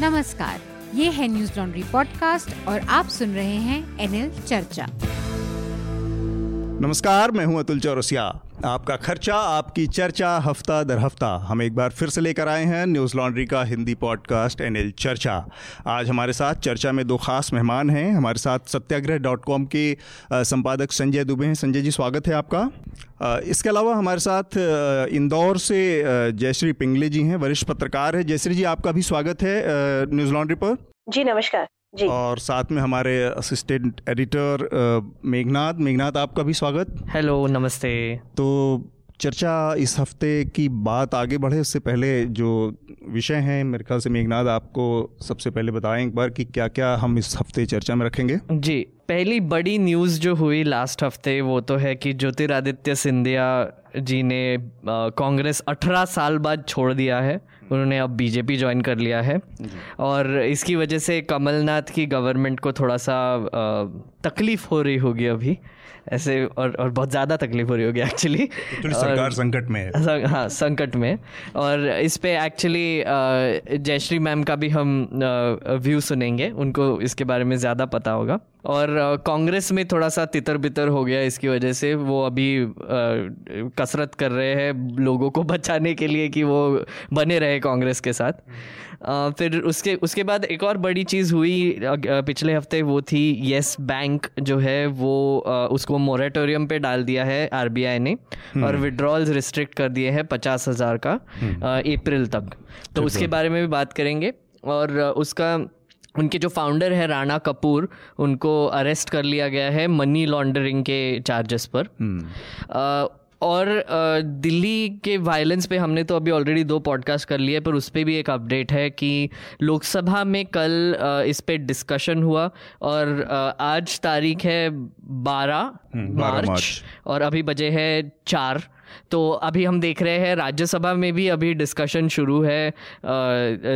नमस्कार, ये है न्यूज़ लॉन्ड्री पॉडकास्ट और आप सुन रहे हैं एनएल चर्चा नमस्कार, मैं हूँ अतुल चौरसिया। आपका खर्चा, आपकी चर्चा, हफ़्ता दर हफ़्ता। हम एक बार फिर से लेकर आए हैं न्यूज़ लॉन्ड्री का हिंदी पॉडकास्ट एनएल चर्चा। आज हमारे साथ चर्चा में दो खास मेहमान हैं। हमारे साथ सत्याग्रह डॉट कॉम के संपादक संजय दुबे हैं। संजय जी, स्वागत है आपका। इसके अलावा हमारे साथ इंदौर से जयश्री पिंगले जी हैं। वरिष्ठ पत्रकार है। जयश्री जी, आपका भी स्वागत है न्यूज़ लॉन्ड्री पर। जी, नमस्कार। और साथ में हमारे असिस्टेंट एडिटर मेघनाथ मेघनाथ आपका भी स्वागत। हेलो नमस्ते। तो चर्चा इस हफ़्ते की बात आगे बढ़े उससे पहले जो विषय हैं मेरे ख्याल से मेघनाथ आपको सबसे पहले बताएँ एक बार कि क्या क्या हम इस हफ़्ते चर्चा में रखेंगे। जी पहली बड़ी न्यूज़ जो हुई लास्ट हफ़्ते वो तो है कि ज्योतिरादित्य सिंधिया जी ने कांग्रेस 18 साल बाद छोड़ दिया है। उन्होंने अब बीजेपी ज्वाइन कर लिया है। और इसकी वजह से कमलनाथ की गवर्नमेंट को थोड़ा सा तकलीफ़ हो रही होगी अभी। ऐसे और और बहुत ज़्यादा तकलीफ़ हो रही होगी एक्चुअली सरकार संकट में है। हाँ संकट में। और इस पे एक्चुअली जयश्री मैम का भी हम व्यू सुनेंगे। उनको इसके बारे में ज़्यादा पता होगा। और कांग्रेस में थोड़ा सा तितर बितर हो गया इसकी वजह से। वो अभी कसरत कर रहे हैं लोगों को बचाने के लिए कि वो बने रहे कांग्रेस के साथ। फिर उसके उसके बाद एक और बड़ी चीज़ हुई पिछले हफ़्ते वो थी येस बैंक जो है वो उसको मोरेटोरियम पे डाल दिया है आरबीआई ने और विड्रॉल्स रिस्ट्रिक्ट कर दिए हैं पचास हज़ार का अप्रैल तक। तो उसके बारे में भी बात करेंगे और उसका उनके जो फाउंडर है राणा कपूर उनको अरेस्ट कर लिया गया है मनी लॉन्ड्रिंग के चार्जेस पर। अ, और दिल्ली के वायलेंस पे हमने तो अभी ऑलरेडी दो पॉडकास्ट कर लिए पर उस पर भी एक अपडेट है कि लोकसभा में कल इस पर डिस्कशन हुआ और आज तारीख है बारह मार्च, मार्च। और अभी बजे है चार तो अभी हम देख रहे हैं राज्यसभा में भी अभी डिस्कशन शुरू है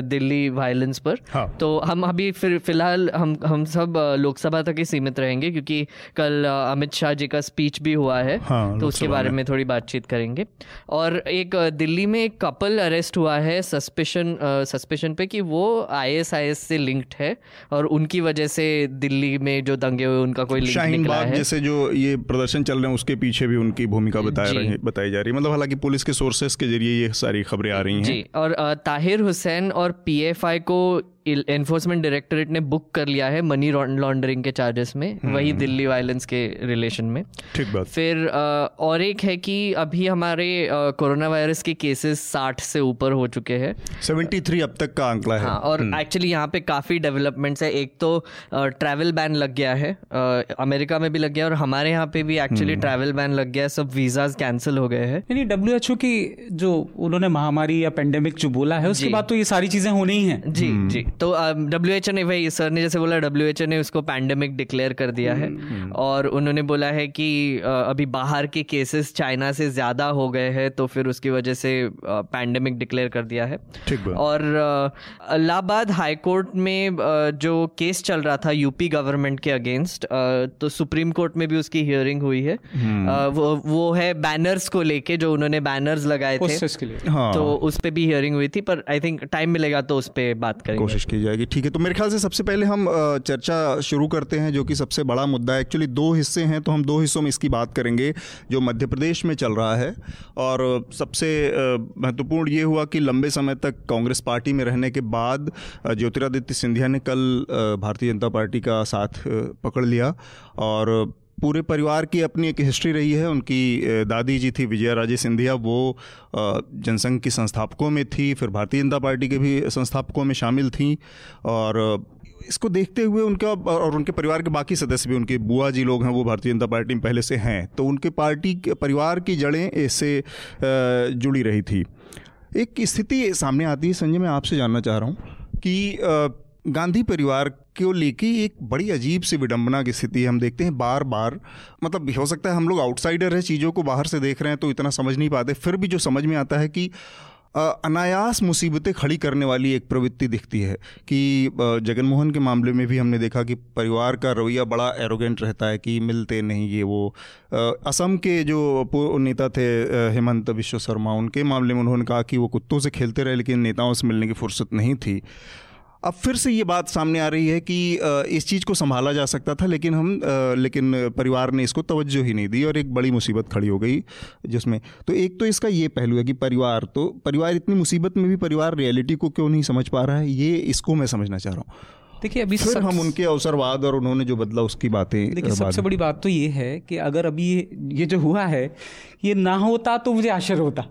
दिल्ली वायलेंस पर हाँ। तो हम अभी फिर फ़िलहाल हम हम सब लोकसभा तक ही सीमित रहेंगे क्योंकि कल अमित शाह जी का स्पीच भी हुआ है हाँ, तो उसके बारे में। थोड़ी बातचीत करेंगे और एक दिल्ली में एक कपल अरेस्ट हुआ है सस्पेशन सस्पेशन पे कि वो आईएसआईएस से लिंक्ड है और उनकी वजह से दिल्ली में जो दंगे हुए उनका कोई लिंक निकला है जैसे जो ये प्रदर्शन चल रहे हैं उसके पीछे भी उनकी भूमिका। रही बताई जा रही है। मतलब हालाँकि पुलिस के सोर्सेस के ज़रिए ये सारी खबरें आ रही हैं। जी, और ताहिर हुसैन और पीएफआई को एनफोर्समेंट डायरेक्टोरेट ने बुक कर लिया है मनी लॉन्ड्रिंग के चार्जेस में वही दिल्ली वायलेंस के रिलेशन में। ठीक बात। फिर और एक है कि अभी हमारे कोरोना वायरस के केसेस 60 से ऊपर हो चुके हैं। 73 अब तक का आंकड़ा है। हाँ और एक्चुअली यहाँ पे काफ़ी डेवलपमेंट्स है। एक तो ट्रैवल बैन लग गया है। अमेरिका में भी लग गया और हमारे यहाँ पे भी एक्चुअली ट्रैवल बैन लग गया है। सब वीज़ाज कैंसिल हो गए हैं। यानी डब्ल्यू की जो उन्होंने महामारी या पेंडेमिक जो बोला है उसके बाद तो ये सारी चीज़ें होनी ही हैं। जी जी। तो डब्ल्यू एच ने भाई सर ने जैसे बोला डब्ल्यू एच ओ ने उसको पैंडेमिक डिक्लेयर कर दिया है। और उन्होंने बोला है कि अभी बाहर के केसेस चाइना से ज़्यादा हो गए हैं तो फिर उसकी वजह से पैंडेमिक डिक्लेयर कर दिया है। और इलाहाबाद हाई कोर्ट में जो केस चल रहा था यूपी गवर्नमेंट के अगेंस्ट तो सुप्रीम कोर्ट में भी उसकी हियरिंग हुई है। वो वो है बैनर्स को लेके जो उन्होंने बैनर्स लगाए थे। लिए। हाँ। तो उस पर भी हियरिंग हुई थी पर आई थिंक टाइम मिलेगा तो उस पर बात करेंगे। कोशिश की जाएगी। ठीक है तो मेरे ख्याल से सबसे पहले हम चर्चा शुरू करते हैं, जो कि सबसे बड़ा मुद्दा है। एक्चुअली दो हिस्से हैं तो हम दो हिस्सों में इसकी बात करेंगे, जो मध्य प्रदेश में चल रहा है। और सबसे महत्वपूर्ण ये हुआ कि लंबे समय तक कांग्रेस पार्टी में रहने के बाद ज्योतिरादित्य सिंधिया ने कल भारतीय जनता पार्टी का साथ पकड़ लिया। और पूरे परिवार की अपनी एक हिस्ट्री रही है। उनकी दादी जी थी विजया राजे सिंधिया, वो जनसंघ की संस्थापकों में थी, फिर भारतीय जनता पार्टी के भी संस्थापकों में शामिल थी। और इसको देखते हुए उनका और उनके परिवार के बाकी सदस्य भी, उनके बुआ जी लोग हैं, वो भारतीय जनता पार्टी में पहले से हैं। तो उनके पार्टी के, परिवार की जड़ें इससे जुड़ी रही थी। एक स्थिति सामने आती है, संजय, मैं आपसे जानना चाह रहा हूँ कि गांधी परिवार को लेके एक बड़ी अजीब सी विडंबना की स्थिति हम देखते हैं बार बार मतलब हो सकता है हम लोग आउटसाइडर है, चीज़ों को बाहर से देख रहे हैं तो इतना समझ नहीं पाते। फिर भी जो समझ में आता है कि अनायास मुसीबतें खड़ी करने वाली एक प्रवृत्ति दिखती है कि जगनमोहन के मामले में भी हमने देखा कि परिवार का रवैया बड़ा एरोगेंट रहता है कि मिलते नहीं ये वो। असम के जो नेता थे हेमंत विश्व शर्मा, उनके मामले में उन्होंने कहा कि वो कुत्तों से खेलते रहे, लेकिन नेताओं से मिलने की फुर्सत नहीं थी। अब फिर से ये बात सामने आ रही है कि इस चीज़ को संभाला जा सकता था लेकिन हम लेकिन परिवार ने इसको तवज्जो ही नहीं दी और एक बड़ी मुसीबत खड़ी हो गई जिसमें। तो एक तो इसका ये पहलू है कि परिवार तो परिवार इतनी मुसीबत में भी परिवार रियलिटी को क्यों नहीं समझ पा रहा है ये इसको मैं समझना चाह रहा हूँ। देखिए अभी फिर हम उनके अवसरवाद और उन्होंने जो बदला उसकी बातें देखिए सबसे बड़ी बात तो ये है कि अगर अभी ये जो हुआ है ये ना होता तो मुझे आश्चर्य होता।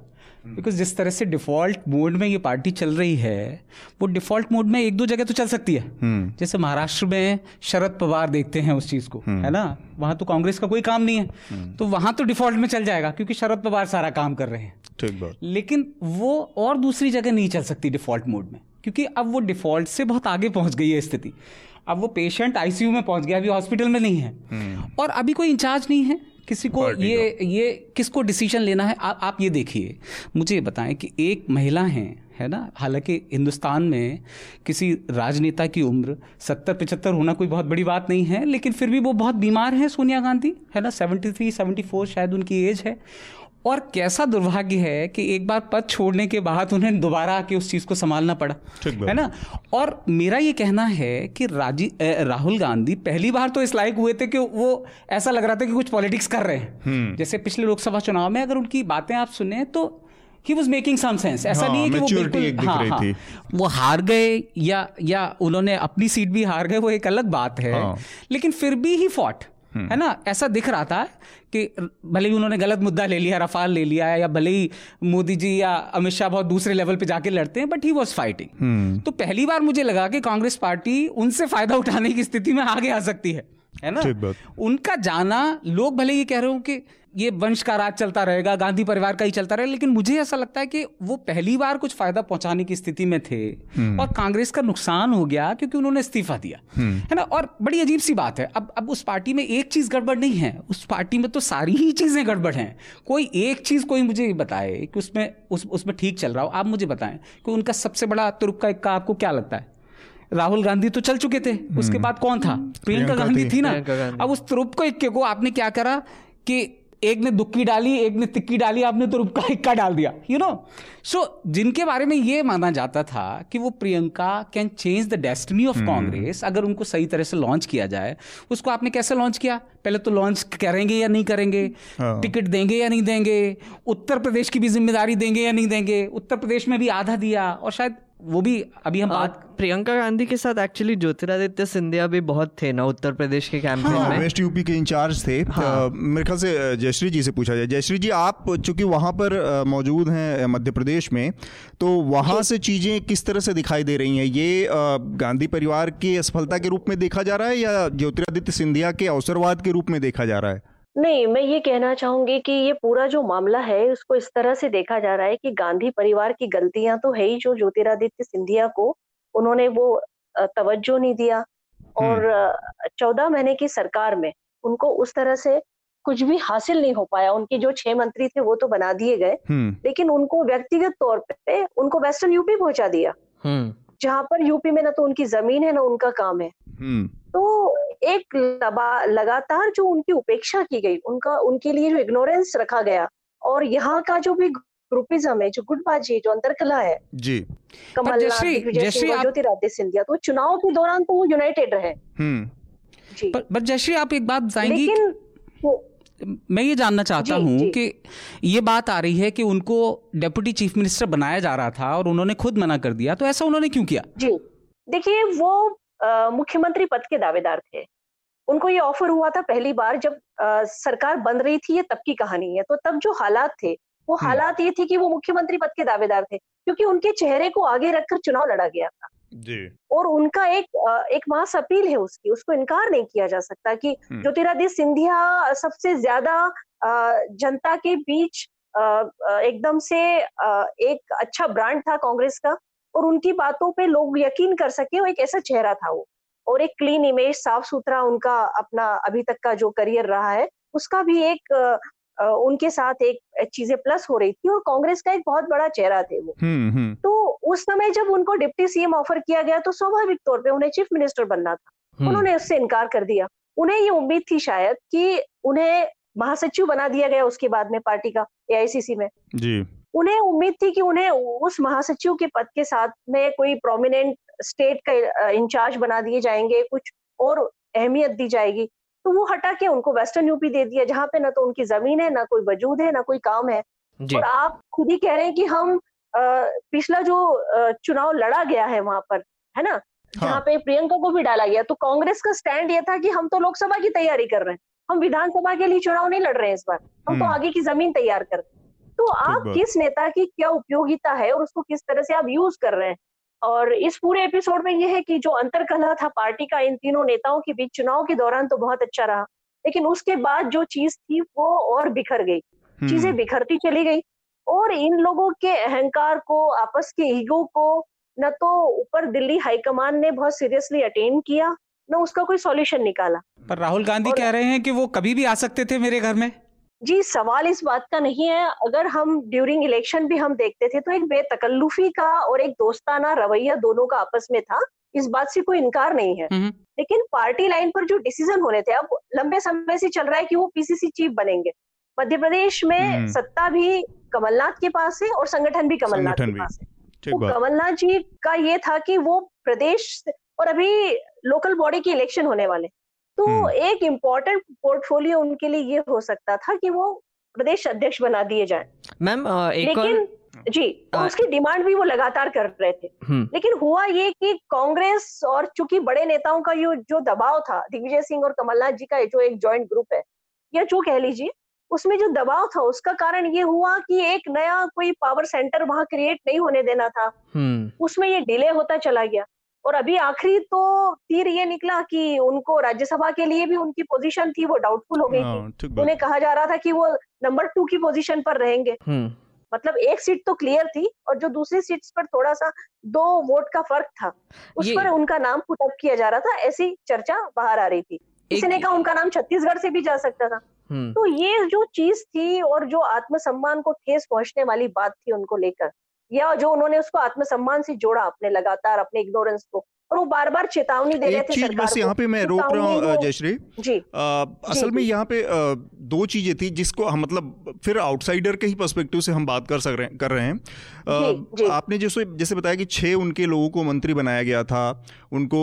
बिकॉज़ जिस तरह से डिफ़ॉल्ट मोड में ये पार्टी चल रही है वो डिफ़ॉल्ट मोड में एक दो जगह तो चल सकती है। हम्म। जैसे महाराष्ट्र में शरद पवार देखते हैं उस चीज़ को हम्म। है ना? वहाँ तो कांग्रेस का कोई काम नहीं है। हम्म। तो वहाँ तो डिफ़ॉल्ट में चल जाएगा क्योंकि शरद पवार सारा काम कर रहे हैं। ठीक बात। लेकिन वो और दूसरी जगह नहीं चल सकती डिफ़ॉल्ट मोड में क्योंकि अब वो डिफ़ॉल्ट से बहुत आगे पहुँच गई है स्थिति। अब वो पेशेंट आईसीयू में पहुँच गया अभी हॉस्पिटल में नहीं है। और अभी कोई इंचार्ज नहीं है। किसी को ये ये किसको डिसीज़न लेना है? आ, आप ये देखिए। मुझे ये बताएँ कि एक महिला हैं है ना? हालाँकि हिंदुस्तान में किसी राजनेता की उम्र सत्तर पचहत्तर होना कोई बहुत बड़ी बात नहीं है लेकिन फिर भी वो बहुत बीमार हैं सोनिया गांधी है ना? सेवेंटी थ्री सेवेंटी फोर शायद उनकी एज है। और कैसा दुर्भाग्य है कि एक बार पद छोड़ने के बाद उन्हें दोबारा आके उस चीज़ को संभालना पड़ा है ना? और मेरा ये कहना है कि राज़ी राहुल गांधी पहली बार तो इस लायक हुए थे कि वो ऐसा लग रहा था कि कुछ पॉलिटिक्स कर रहे हैं। हम्म। जैसे पिछले लोकसभा चुनाव में अगर उनकी बातें आप सुने तो he was making some sense ऐसा हाँ, नहीं है कि वो बिल्कुल हाँ, हाँ, वो हार गए या या उन्होंने अपनी सीट भी हार गए वो एक अलग बात है। हाँ. लेकिन फिर भी ही फॉट है ना? ऐसा दिख रहा था कि भले ही उन्होंने गलत मुद्दा ले लिया रफाल ले लिया या भले ही मोदी जी या अमित शाह बहुत दूसरे लेवल पे जाके लड़ते हैं बट ही वॉज़ फाइटिंग तो पहली बार मुझे लगा कि कांग्रेस पार्टी उनसे फ़ायदा उठाने की स्थिति में आगे आ सकती है। है ना? उनका जाना लोग भले ये कह रहे हो कि ये वंश का राज चलता रहेगा गांधी परिवार का ही चलता रहेगा लेकिन मुझे ऐसा लगता है कि वो पहली बार कुछ फ़ायदा पहुँचाने की स्थिति में थे हम्म। और कांग्रेस का नुकसान हो गया क्योंकि उन्होंने इस्तीफा दिया। हम्म। है ना? और बड़ी अजीब सी बात है अब अब उस पार्टी में एक चीज़ गड़बड़ नहीं है उस पार्टी में तो सारी ही चीज़ें गड़बड़ हैं। कोई एक चीज़ कोई मुझे बताए कि उसमें उस उसमें ठीक चल रहा हो आप मुझे बताएँ कि उनका सबसे बड़ा तुरुप का इक्का आपको क्या लगता है? राहुल गांधी तो चल चुके थे। उसके हम्म। बाद कौन था? प्रियंका गांधी। थी ना? अब उस तुरुप को इक्के को आपने क्या करा कि एक ने दुक्की डाली एक ने तिक्की डाली आपने तो रुपका इक्का डाल दिया यू नो सो जिनके बारे में ये माना जाता था कि वो Priyanka can change the destiny of Congress अगर उनको सही तरह से लॉन्च किया जाए उसको आपने कैसे लॉन्च किया? पहले तो लॉन्च करेंगे या नहीं करेंगे? हाँ। टिकट देंगे या नहीं देंगे? उत्तर प्रदेश की भी ज़िम्मेदारी देंगे या नहीं देंगे? उत्तर प्रदेश में भी आधा दिया और शायद वो भी अभी हम बात प्रियंका गांधी के साथ एक्चुअली ज्योतिरादित्य सिंधिया भी बहुत थे ना उत्तर प्रदेश के कैंपेन हाँ, में। वेस्ट यूपी के इंचार्ज थे। हाँ। मेरे ख्याल से जयश्री जी से पूछा जाए। जयश्री जी आप चूँकि वहाँ पर मौजूद हैं मध्य प्रदेश में तो वहाँ से चीज़ें किस तरह से दिखाई दे रही हैं? ये गांधी परिवार की असफलता के रूप में देखा जा रहा है या ज्योतिरादित्य सिंधिया के अवसरवाद के रूप में देखा जा रहा है? नहीं, मैं ये कहना चाहूँगी कि ये पूरा जो मामला है उसको इस तरह से देखा जा रहा है कि गांधी परिवार की गलतियाँ तो है ही जो ज्योतिरादित्य सिंधिया को उन्होंने वो तवज्जो नहीं दिया। और चौदह महीने की सरकार में उनको उस तरह से कुछ भी हासिल नहीं हो पाया। उनके जो छह मंत्री थे वो तो बना दिए गए। लेकिन उनको व्यक्तिगत तौर पे उनको वेस्टर्न यूपी पहुँचा दिया। जहाँ पर यूपी में ना तो उनकी ज़मीन है ना उनका काम है। तो एक लगातार जो उनकी उपेक्षा की गई उनका उनके लिए जो इग्नोरेंस रखा गया और यहाँ का जो भी ग्रुपिज्म है जो गुटबाजी है जो अंतरकला है जी। कमल ज्योतिरादित्य सिंधिया तो चुनाव के दौरान तो वो यूनाइटेड रहे। हम्म। जी। पर जयश्री आप एक बात बताएँगी लेकिन मैं ये जानना चाहता हूँ कि ये बात आ रही है कि उनको डेप्यूटी चीफ मिनिस्टर बनाया जा रहा था और उन्होंने खुद मना कर दिया तो ऐसा उन्होंने क्यों किया? जी। देखिए वो मुख्यमंत्री पद के दावेदार थे। उनको ये ऑफ़र हुआ था पहली बार जब आ, सरकार बन रही थी ये तब की कहानी है। तो तब जो हालात थे वो हम्म। हालात ये थे कि वो मुख्यमंत्री पद के दावेदार थे क्योंकि उनके चेहरे को आगे रखकर चुनाव लड़ा गया था। जी। और उनका एक एक मास अपील है उसकी उसको इनकार नहीं किया जा सकता कि हम्म। ज्योतिरादित्य सिंधिया सबसे ज़्यादा जनता के बीच एकदम से एक अच्छा ब्रांड था कांग्रेस का। और उनकी बातों पे लोग यकीन कर सके वो एक ऐसा चेहरा था वो। और एक क्लीन इमेज साफ़ सुथरा उनका अपना अभी तक का जो करियर रहा है उसका भी एक उनके साथ एक चीज़ें प्लस हो रही थी और कांग्रेस का एक बहुत बड़ा चेहरा थे वो। हम्म, हम्म। तो उस समय जब उनको डिप्टी सीएम ऑफ़र किया गया तो स्वाभाविक तौर पे उन्हें चीफ मिनिस्टर बनना था। हम्म। उन्होंने उससे इनकार कर दिया। उन्हें ये उम्मीद थी शायद कि उन्हें महासचिव बना दिया गया उसके बाद में पार्टी का एआईसीसी में। जी। उन्हें उम्मीद थी कि उन्हें उस महासचिव के पद के साथ में कोई प्रोमिनेंट स्टेट का इंचार्ज बना दिए जाएँगे कुछ और अहमियत दी जाएगी। तो वो हटा के उनको वेस्टर्न यूपी दे दिया जहाँ पे ना तो उनकी ज़मीन है ना कोई वजूद है ना कोई काम है। और आप खुद ही कह रहे हैं कि हम पिछला जो चुनाव लड़ा गया है वहाँ पर है ना? हाँ. जहाँ पे प्रियंका को भी डाला गया तो कांग्रेस का स्टैंड ये था कि हम तो लोकसभा की तैयारी कर रहे हैं। हम विधानसभा के लिए चुनाव नहीं लड़ रहे हैं इस बार। हम तो हम्म। आगे की ज़मीन तैयार कर रहे हैं। तो आप किस नेता की क्या उपयोगिता है और उसको किस तरह से आप यूज़ कर रहे हैं? और इस पूरे एपिसोड में यह है कि जो अंतर अंतरकलह था पार्टी का इन तीनों नेताओं के बीच चुनाव के दौरान तो बहुत अच्छा रहा लेकिन उसके बाद जो चीज़ थी वो और बिखर गई। चीज़ें हम्म। बिखरती चली गई और इन लोगों के अहंकार को आपस के ईगो को न तो ऊपर दिल्ली हाईकमान ने बहुत सीरियसली अटेंड किया न उसका कोई सॉल्यूशन निकाला। पर राहुल गांधी कह रहे हैं कि वो कभी भी आ सकते थे मेरे घर में। जी सवाल इस बात का नहीं है। अगर हम ड्यूरिंग इलेक्शन भी हम देखते थे तो एक बेतकल्लुफी का और एक दोस्ताना रवैया दोनों का आपस में था। इस बात से कोई इनकार नहीं है। लेकिन पार्टी लाइन पर जो डिसीज़न होने थे अब लंबे समय से चल रहा है कि वो पीसीसी चीफ बनेंगे। मध्य प्रदेश में हम्म। सत्ता भी कमलनाथ के पास है और संगठन भी कमलनाथ के पास है। तो कमलनाथ जी का ये था कि वो प्रदेश और अभी लोकल बॉडी के इलेक्शन होने वाले। तो हम्म। एक इम्पोर्टेंट पोर्टफोलियो उनके लिए ये हो सकता था कि वो प्रदेश अध्यक्ष बना दिए जाए मैम लेकिन और... जी आ... उसकी डिमांड भी वो लगातार कर रहे थे हम्म। लेकिन हुआ ये कि कांग्रेस और चूँकि बड़े नेताओं का ये जो दबाव था दिग्विजय सिंह और कमलनाथ जी का जो एक ज्वाइंट ग्रुप है या जो कह लीजिए उसमें जो दबाव था उसका कारण ये हुआ कि एक नया कोई पावर सेंटर वहाँ क्रिएट नहीं होने देना था हम्म। उसमें ये डिले होता चला गया और अभी आखिरी तो तीर ये निकला कि उनको राज्यसभा के लिए भी उनकी पोजीशन थी वो डाउटफुल हो गई हाँ, थी उन्हें कहा जा रहा था कि वो नंबर टू की पोजीशन पर रहेंगे। हम्म। मतलब एक सीट तो क्लियर थी और जो दूसरी सीट पर थोड़ा सा दो वोट का फ़र्क था उस पर उनका नाम पुटअप किया जा रहा था ऐसी चर्चा बाहर आ रही थी। किसी ने कहा उनका नाम छत्तीसगढ़ से भी जा सकता था। हम्म। तो ये जो चीज़ थी और जो आत्मसम्मान को ठेस पहुँचने वाली बात थी उनको लेकर या जो उन्होंने उसको आत्मसम्मान से जोड़ा अपने लगातार अपने इग्नोरेंस को। और वो बार बार चेतावनी दे रहे थे चीज़ बस यहाँ पे मैं रोक रहा हूँ जयश्री। जी। आ, असल जी, में यहाँ पे आ, दो चीज़ें थी जिसको हम मतलब फिर आउटसाइडर के ही पर्सपेक्टिव से हम बात कर सक रहे कर रहे हैं। आ, जी, जी. आपने जैसे जैसे बताया कि छह उनके लोगों को मंत्री बनाया गया था। उनको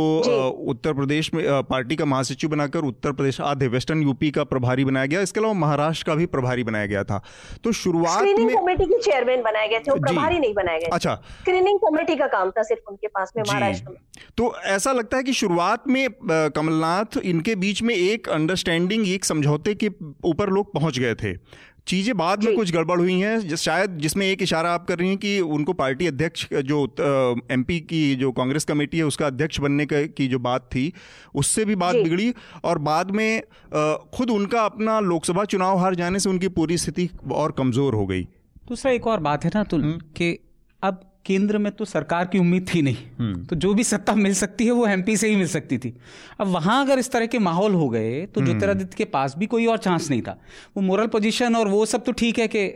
उत्तर प्रदेश में पार्टी का महासचिव बनाकर उत्तर प्रदेश आधे वेस्टर्न यूपी का प्रभारी बनाया गया। इसके अलावा महाराष्ट्र का भी प्रभारी बनाया गया था। तो शुरुआत में कमेटी के चेयरमैन बनाए गए थे प्रभारी नहीं बनाए गए अच्छा। स्क्रीनिंग कमेटी का काम था सिर्फ़ उनके पास में महाराष्ट्र में। तो ऐसा लगता है कि शुरुआत में कमलनाथ इनके बीच में एक अंडरस्टैंडिंग एक समझौते के ऊपर लोग पहुँच गए थे। चीज़ें बाद में कुछ गड़बड़ हुई हैं शायद जिसमें एक इशारा आप कर रही हैं कि उनको पार्टी अध्यक्ष जो एमपी की जो कांग्रेस कमेटी है उसका अध्यक्ष बनने के की जो बात थी उससे भी बात बिगड़ी और बाद में खुद उनका अपना लोकसभा चुनाव हार जाने से उनकी पूरी स्थिति और कमज़ोर हो गई। दूसरा एक और बात है ना तुल हम्म। कि अब केंद्र में तो सरकार की उम्मीद थी नहीं हम्म। तो जो भी सत्ता मिल सकती है वो एमपी से ही मिल सकती थी अब वहाँ अगर इस तरह के माहौल हो गए तो हम्म। ज्योतिरादित्य के पास भी कोई और चांस नहीं था वो मोरल पोजीशन और वो सब तो ठीक है कि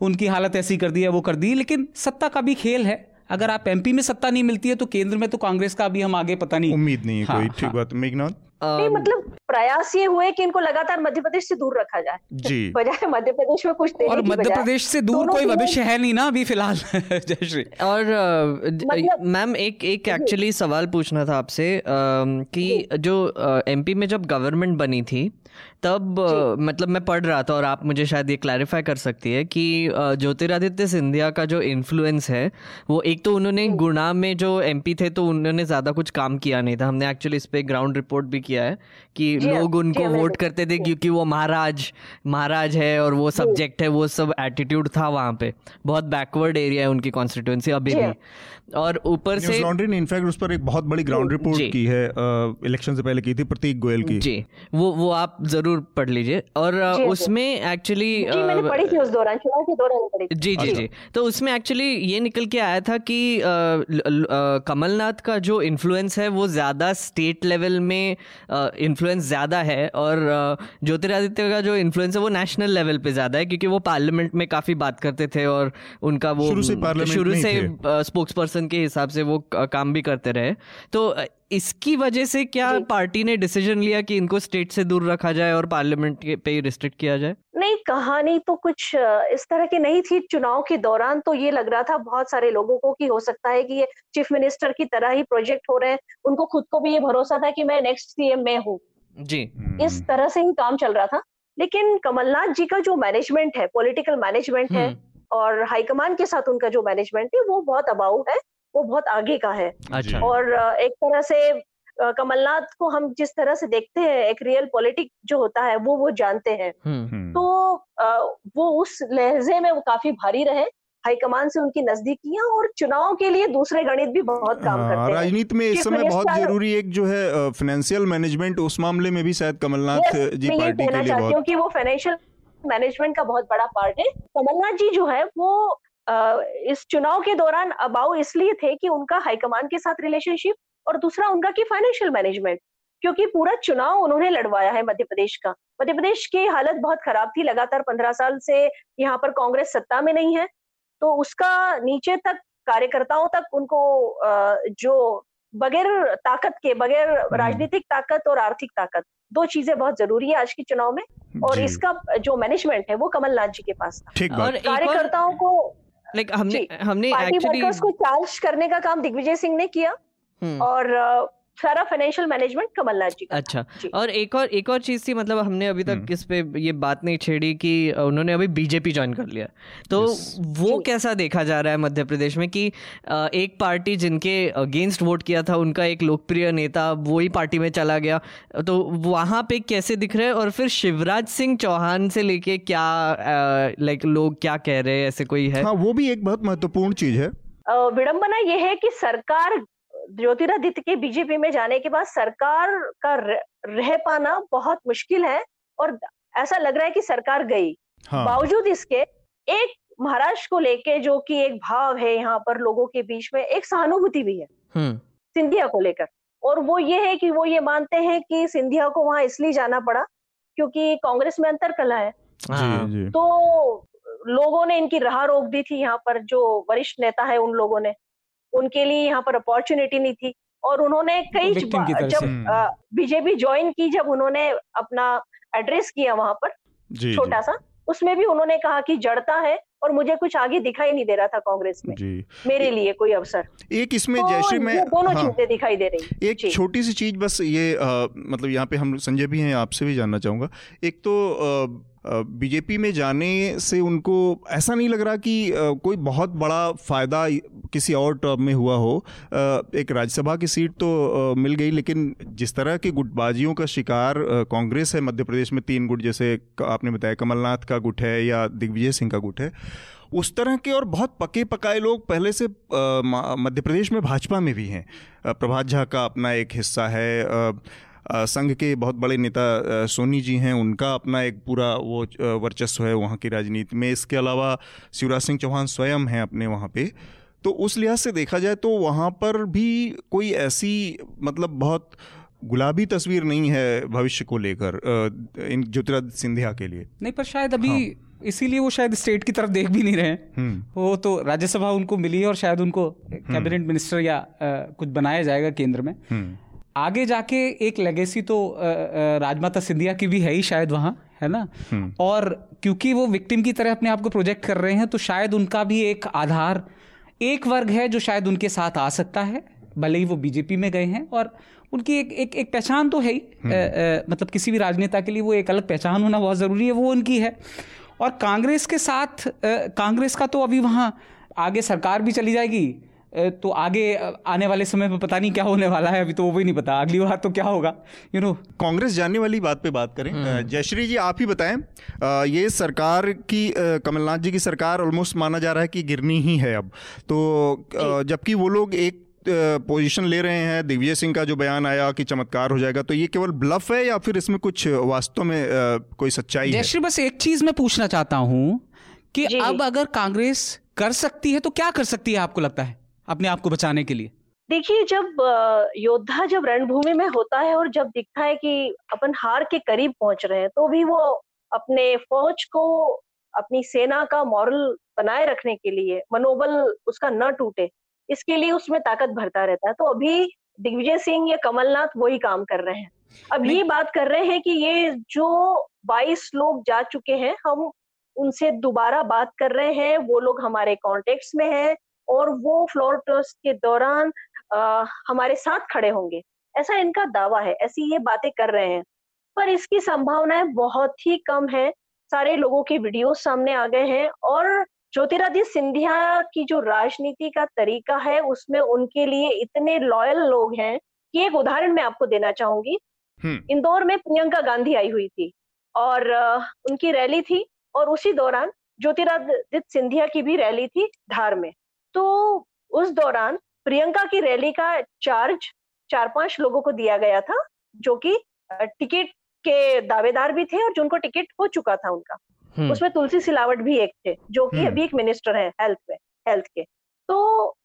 उनकी हालत ऐसी कर दी है वो कर दी लेकिन सत्ता का भी खेल है अगर आप एमपी में सत्ता नहीं मिलती है तो केंद्र में तो कांग्रेस का भी हम आगे पता नहीं। उम्मीद नहीं है हाँ, कोई। ठीक हाँ, बात मेघनाथ? नहीं मतलब प्रयास ये हुए कि इनको लगातार मध्य प्रदेश से दूर रखा जाए। जी। बजाय मध्य प्रदेश में कुछ और मध्य प्रदेश से दूर कोई भविष्य है नहीं ना अभी फ़िलहाल। जयश्री और मतलब, मैम एक एक एक्चुअली सवाल पूछना था आपसे कि जो। एमपी में जब गवर्नमेंट बनी थी तब मतलब मैं पढ़ रहा था और आप मुझे शायद ये क्लैरिफाई कर सकती है कि ज्योतिरादित्य सिंधिया का जो इन्फ्लुएंस है वो एक तो उन्होंने गुणा में जो एमपी थे तो उन्होंने ज़्यादा कुछ काम किया नहीं था। हमने एक्चुअली इस पर ग्राउंड रिपोर्ट भी किया है कि लोग उनको वोट करते थे क्योंकि वो महाराज महाराज है और वो सब्जेक्ट है वो सब एटीट्यूड था वहाँ पे। बहुत बैकवर्ड एरिया है उनकी कॉन्स्टिट्यूंसी अभी भी। और ऊपर से लॉन्ड्री ने इनफैक्ट उस पर एक बहुत बड़ी ग्राउंड रिपोर्ट की है इलेक्शन से पहले की थी प्रतीक गोयल की। जी। वो वो आप ज़रूर पढ़ लीजिए। और उसमें एक्चुअली जी जी जी तो उसमें एक्चुअली ये निकल के आया था कि कमलनाथ का जो इन्फ्लुएंस है वो ज़्यादा स्टेट लेवल में इन्फ्लुएंस ज़्यादा है। और ज्योतिरादित्य का जो इन्फ्लुएंस है वो नेशनल लेवल पे ज़्यादा है क्योंकि वो पार्लियामेंट में काफ़ी बात करते थे और उनका वो शुरू से शुरू से स्पोक्स पर्सन के हिसाब से वो काम भी करते रहे। तो इसकी वजह से क्या पार्टी ने डिसीज़न लिया कि इनको स्टेट से दूर रखा जाए और पार्लियामेंट पे ही रिस्ट्रिक्ट किया जाए? नहीं कहानी तो कुछ इस तरह की नहीं थी। चुनाव के दौरान तो ये लग रहा था बहुत सारे लोगों को कि हो सकता है कि ये चीफ मिनिस्टर की तरह ही प्रोजेक्ट हो रहे हैं। उनको खुद को भी ये भरोसा था कि मैं नेक्स्ट सीएम में हूँ। जी। इस हम्म। तरह से ही काम चल रहा था। लेकिन कमलनाथ जी का जो मैनेजमेंट है पॉलिटिकल मैनेजमेंट है हम्म, और हाईकमान के साथ उनका जो मैनेजमेंट है वो बहुत अबाऊ है वो बहुत आगे का है। अच्छा। और एक तरह से कमलनाथ को हम जिस तरह से देखते हैं एक रियल पॉलिटिक जो होता है वो वो जानते हैं। हम्म, हम्म। तो वो उस लहजे में वो काफ़ी भारी रहे हाईकमान से उनकी नजदीकियाँ और चुनाव के लिए दूसरे गणित भी बहुत काम हाँ, करते हैं। राजनीति में इस समय बहुत ज़रूरी एक जो है फाइनेंशियल मैनेजमेंट उस मामले में भी शायद कमलनाथ जी पार्टी के कहना लिए चाहती बहुत हूँ कि वो फाइनेंशियल मैनेजमेंट का बहुत बड़ा पार्ट है। कमलनाथ जी जो है वो इस चुनाव के दौरान अबाउ इसलिए थे कि उनका हाईकमान के साथ रिलेशनशिप और दूसरा उनका की फाइनेंशियल मैनेजमेंट क्योंकि पूरा चुनाव उन्होंने लड़वाया है मध्य प्रदेश का। मध्य प्रदेश की हालत बहुत खराब थी लगातार पंद्रह साल से यहाँ पर कांग्रेस सत्ता में नहीं है। तो उसका नीचे तक कार्यकर्ताओं तक उनको जो बगैर ताकत के बगैर राजनीतिक ताकत और आर्थिक ताकत दो चीज़ें बहुत ज़रूरी है आज के चुनाव में और इसका जो मैनेजमेंट है वो कमलनाथ जी के पास था। और और कार्यकर्ताओं को लाइक हमने हमने पार्टी एक्चुअली वर्कर्स को चार्ज करने का काम दिग्विजय सिंह ने किया। और अ, सारा फाइनेंशियल मैनेजमेंट कमलनाथ जी का अच्छा जी। और एक और एक और चीज़ थी मतलब हमने अभी तक हम्म। इस पे ये बात नहीं छेड़ी कि उन्होंने अभी बीजेपी ज्वाइन कर लिया। तो वो। कैसा देखा जा रहा है मध्य प्रदेश में कि एक पार्टी जिनके अगेंस्ट वोट किया था उनका एक लोकप्रिय नेता वही पार्टी में चला गया। तो वहाँ पे कैसे दिख रहे हैं? और फिर शिवराज सिंह चौहान से लेके क्या लाइक लोग क्या कह रहे हैं? ऐसे कोई है? हाँ वो भी एक बहुत महत्वपूर्ण चीज़ है। विडंबना ये है कि सरकार ज्योतिरादित्य के बीजेपी में जाने के बाद सरकार का रह, पाना बहुत मुश्किल है और ऐसा लग रहा है कि सरकार गई। हाँ। बावजूद इसके एक महाराष्ट्र को लेके जो कि एक भाव है यहाँ पर लोगों के बीच में एक सहानुभूति भी है। हम्म। सिंधिया को लेकर। और वो ये है कि वो ये मानते हैं कि सिंधिया को वहाँ इसलिए जाना पड़ा क्योंकि कांग्रेस में अंतर कला है हाँ, जी जी। तो लोगों ने इनकी राह रोक दी थी यहाँ पर जो वरिष्ठ नेता है उन लोगों ने। उनके लिए यहाँ पर अपॉर्चुनिटी नहीं थी। और उन्होंने कई जब बीजेपी ज्वाइन की जब उन्होंने अपना एड्रेस किया वहाँ पर जी छोटा सा उसमें भी उन्होंने कहा कि जड़ता है और मुझे कुछ आगे दिखाई नहीं दे रहा था कांग्रेस में। जी। मेरे लिए कोई अवसर। एक इसमें तो जयश्री मैं दोनों हाँ, चीज़ें दिखाई दे रही एक छोटी सी चीज़ बस ये अ, मतलब यहाँ पे हम संजय भी हैं आपसे भी जानना चाहूँगा। एक तो बीजेपी में जाने से उनको ऐसा नहीं लग रहा कि कोई बहुत बड़ा फ़ायदा किसी और टर्म में हुआ हो। एक राज्यसभा की सीट तो मिल गई, लेकिन जिस तरह की गुटबाजियों का शिकार कांग्रेस है, मध्य प्रदेश में तीन गुट, जैसे आपने बताया कमलनाथ का गुट है या दिग्विजय सिंह का गुट है, उस तरह के और बहुत पके पकाए लोग पहले से मध्य प्रदेश में भाजपा में भी हैं। प्रभात झा का अपना एक हिस्सा है संघ के बहुत बड़े नेता सोनी जी हैं उनका अपना एक पूरा वो वर्चस्व है वहाँ की राजनीति में। इसके अलावा शिवराज सिंह चौहान स्वयं हैं अपने वहाँ पे। तो उस लिहाज से देखा जाए तो वहाँ पर भी कोई ऐसी मतलब बहुत गुलाबी तस्वीर नहीं है भविष्य को लेकर इन ज्योतिरादित्य सिंधिया के लिए। नहीं पर शायद अभी हाँ। इसीलिए वो शायद स्टेट की तरफ़ देख भी नहीं रहे हैं। हम्म। वो तो राज्यसभा उनको मिली है और शायद उनको कैबिनेट मिनिस्टर या अ, कुछ बनाया जाएगा केंद्र में। हम्म। आगे जाके एक लेगेसी तो राजमाता सिंधिया की भी है ही शायद वहाँ है ना? और क्योंकि वो विक्टिम की तरह अपने आप को प्रोजेक्ट कर रहे हैं तो शायद उनका भी एक आधार एक वर्ग है जो शायद उनके साथ आ सकता है भले ही वो बीजेपी में गए हैं और उनकी एक एक एक पहचान तो है ही। अ, मतलब किसी भी राजनेता के लिए वो एक अलग पहचान होना बहुत ज़रूरी है वो उनकी है। और कांग्रेस के साथ कांग्रेस का तो अभी वहाँ आगे सरकार भी चली जाएगी तो आगे आने वाले समय में पता नहीं क्या होने वाला है अभी तो वो भी नहीं पता। अगली बार तो क्या होगा? यू नो कांग्रेस जाने वाली बात पे बात करें। जयश्री जी आप ही बताएँ ये सरकार की कमलनाथ जी की सरकार ऑलमोस्ट माना जा रहा है कि गिरनी ही है अब। तो जबकि वो लोग एक पोजीशन ले रहे हैं दिग्विजय सिंह का जो बयान आया कि चमत्कार हो जाएगा तो ये केवल ब्लफ है या फिर इसमें कुछ वास्तव में कोई सच्चाई है? जयश्री बस एक चीज़ मैं पूछना चाहता हूँ कि अब अगर कांग्रेस कर सकती है तो क्या कर सकती है आपको लगता है? अपने आप को बचाने के लिए। देखिए जब योद्धा जब रणभूमि में होता है और जब दिखता है कि अपन हार के करीब पहुँच रहे हैं तो भी वो अपने फौज को अपनी सेना का मॉरल बनाए रखने के लिए मनोबल उसका न टूटे इसके लिए उसमें ताकत भरता रहता है। तो अभी दिग्विजय सिंह या कमलनाथ वही काम कर रहे हैं। अब ये बात कर रहे हैं कि ये जो 22 लोग जा चुके हैं हम उनसे दोबारा बात कर रहे हैं वो लोग हमारे कॉन्टेक्ट में हैं और वो फ्लोर टेस्ट के दौरान आ, हमारे साथ खड़े होंगे। ऐसा इनका दावा है ऐसी ये बातें कर रहे हैं। पर इसकी संभावनाएँ बहुत ही कम है। सारे लोगों के वीडियो सामने आ गए हैं और ज्योतिरादित्य सिंधिया की जो राजनीति का तरीका है उसमें उनके लिए इतने लॉयल लोग हैं कि एक उदाहरण मैं आपको देना चाहूँगी। हम्म। इंदौर में प्रियंका गांधी आई हुई थी और उनकी रैली थी और उसी दौरान ज्योतिरादित्य सिंधिया की भी रैली थी धार में। तो उस दौरान प्रियंका की रैली का चार्ज चार पाँच लोगों को दिया गया था जो कि टिकट के दावेदार भी थे और जिनको टिकट हो चुका था उनका हम्म। उसमें तुलसी सिलावट भी एक थे जो कि हम्म। अभी एक मिनिस्टर है हेल्थ में हेल्थ के तो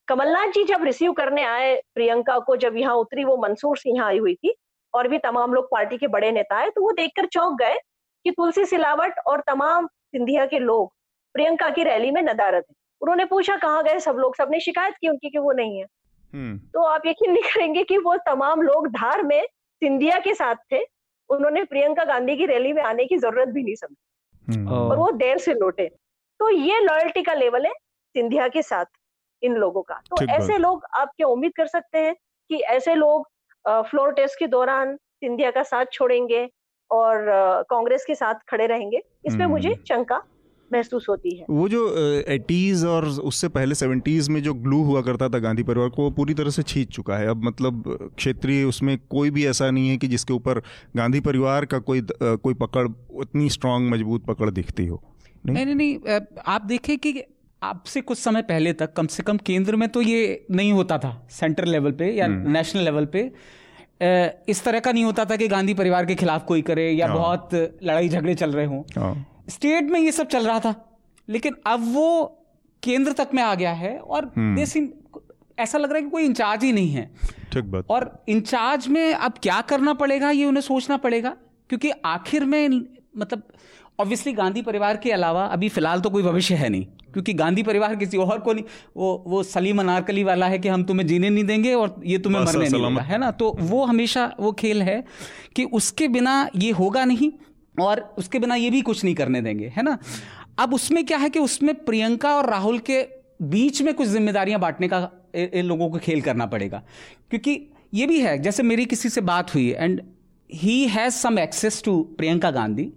कमलनाथ जी जब रिसीव करने आए प्रियंका को जब यहाँ उतरी वो मंसूर से यहाँ आई हुई थी और भी तमाम लोग पार्टी के बड़े नेता है तो वो देखकर चौंक गए कि तुलसी सिलावट और तमाम सिंधिया के लोग प्रियंका की रैली में नदारत है उन्होंने पूछा कहाँ गए सब लोग? सबने शिकायत की उनकी कि वो नहीं है? हम्म। तो आप यकीन नहीं करेंगे कि वो तमाम लोग धार में सिंधिया के साथ थे। उन्होंने प्रियंका गांधी की रैली में आने की ज़रूरत भी नहीं समझी। हम्म। और वो देर से लौटे। तो ये लॉयल्टी का लेवल है सिंधिया के साथ इन लोगों का। तो ऐसे लोग आप क्या उम्मीद कर सकते हैं कि ऐसे लोग फ्लोर टेस्ट के दौरान सिंधिया का साथ छोड़ेंगे और कांग्रेस के साथ खड़े रहेंगे। इसमें मुझे हम्म। शंका महसूस होती है। वो जो एटीज और उससे पहले सेवेंटीज में जो ग्लू हुआ करता था गांधी परिवार को वो पूरी तरह से छींच चुका है। अब मतलब क्षेत्रीय उसमें कोई भी ऐसा नहीं है कि जिसके ऊपर गांधी परिवार का कोई कोई पकड़ उतनी स्ट्रांग मज़बूत पकड़ दिखती हो। नहीं? नहीं नहीं आप देखें कि आपसे कुछ समय पहले तक कम से कम केंद्र में तो ये नहीं होता था सेंट्रल लेवल पे या नेशनल हम्म। लेवल पे। इस तरह का नहीं होता था कि गांधी परिवार के खिलाफ कोई करे या हाँ। बहुत लड़ाई झगड़े चल रहे हों। स्टेट। में ये सब चल रहा था लेकिन अब वो केंद्र तक में आ गया है और हम्म। ऐसा लग रहा है कि कोई इंचार्ज ही नहीं है ठीक बात और इंचार्ज में अब क्या करना पड़ेगा ये उन्हें सोचना पड़ेगा क्योंकि आखिर में मतलब ऑब्वियसली गांधी परिवार के अलावा अभी फ़िलहाल तो कोई भविष्य है नहीं क्योंकि गांधी परिवार किसी और को नहीं वो वो सलीम अनारकली वाला है कि हम तुम्हें जीने नहीं देंगे और ये तुम्हें मरने नहीं देगा है ना तो वो हमेशा वो खेल है कि उसके बिना ये होगा नहीं और उसके बिना ये भी कुछ नहीं करने देंगे, है ना? अब उसमें क्या है कि उसमें प्रियंका और राहुल के बीच में कुछ जिम्मेदारियाँ बांटने का इन लोगों को खेल करना पड़ेगा। क्योंकि ये भी है, जैसे मेरी किसी से बात हुई and he has some access to Priyanka Gandhi.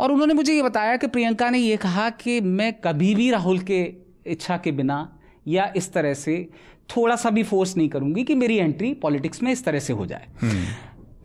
और उन्होंने मुझे ये बताया कि प्रियंका ने ये कहा कि मैं कभी भी राहुल के इच्छा के बिना या इस तरह से थोड़ा सा भी फोर्स नहीं करूँगी कि मेरी एंट्री पॉलिटिक्स में इस तरह से हो जाए। हम्म।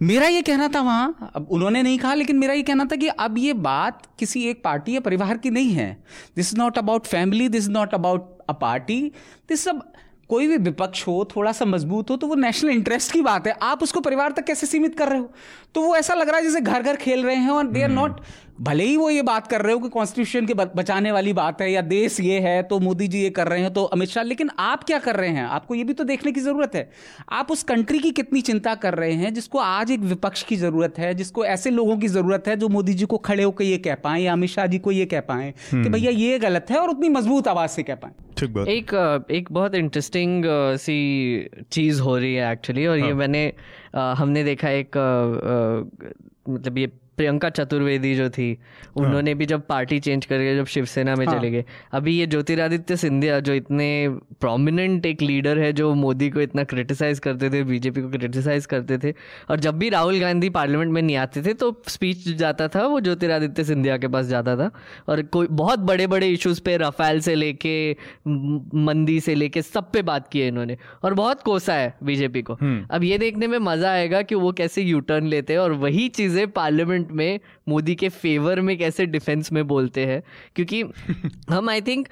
मेरा ये कहना था वहाँ अब उन्होंने नहीं कहा लेकिन मेरा ये कहना था कि अब ये बात किसी एक पार्टी या परिवार की नहीं है। This is not about family this is not about a party this सब कोई भी विपक्ष हो थोड़ा सा मज़बूत हो तो वो नेशनल इंटरेस्ट की बात है। आप उसको परिवार तक कैसे सीमित कर रहे हो? तो वो ऐसा लग रहा है जैसे घर घर खेल रहे हैं और दे आर नॉट भले ही वो ये बात कर रहे हो कि कॉन्स्टिट्यूशन के बचाने वाली बात है या देश ये है तो मोदी जी ये कर रहे हैं तो अमित शाह लेकिन आप क्या कर रहे हैं आपको ये भी तो देखने की ज़रूरत है आप उस कंट्री की कितनी चिंता कर रहे हैं जिसको आज एक विपक्ष की ज़रूरत है जिसको ऐसे लोगों की ज़रूरत है जो मोदी जी को खड़े होकर ये कह पाए या अमित शाह जी को ये कह पाए कि हम्म। भैया ये गलत है और उतनी मज़बूत आवाज़ से कह पाए एक एक बहुत इंटरेस्टिंग सी चीज़ हो रही है एक्चुअली और हाँ. ये मैंने हमने देखा एक मतलब ये प्रियंका चतुर्वेदी जो थी हाँ। उन्होंने भी जब पार्टी चेंज करके जब शिवसेना में हाँ। चले गए अभी ये ज्योतिरादित्य सिंधिया जो इतने प्रोमिनेंट एक लीडर है जो मोदी को इतना क्रिटिसाइज करते थे बीजेपी को क्रिटिसाइज करते थे और जब भी राहुल गांधी पार्लियामेंट में नहीं आते थे तो स्पीच जाता था वो ज्योतिरादित्य सिंधिया के पास जाता था और कोई बहुत बड़े बड़े इशूज़ पे रफाल से लेके मंदी से लेके सब पे बात की है इन्होंने और बहुत कोसा है बीजेपी को हम्म। अब ये देखने में मज़ा आएगा कि वो कैसे यू टर्न लेते हैं और वही चीज़ें पार्लियामेंट में मोदी के फेवर में कैसे डिफेंस में बोलते हैं? क्योंकि हम आई थिंक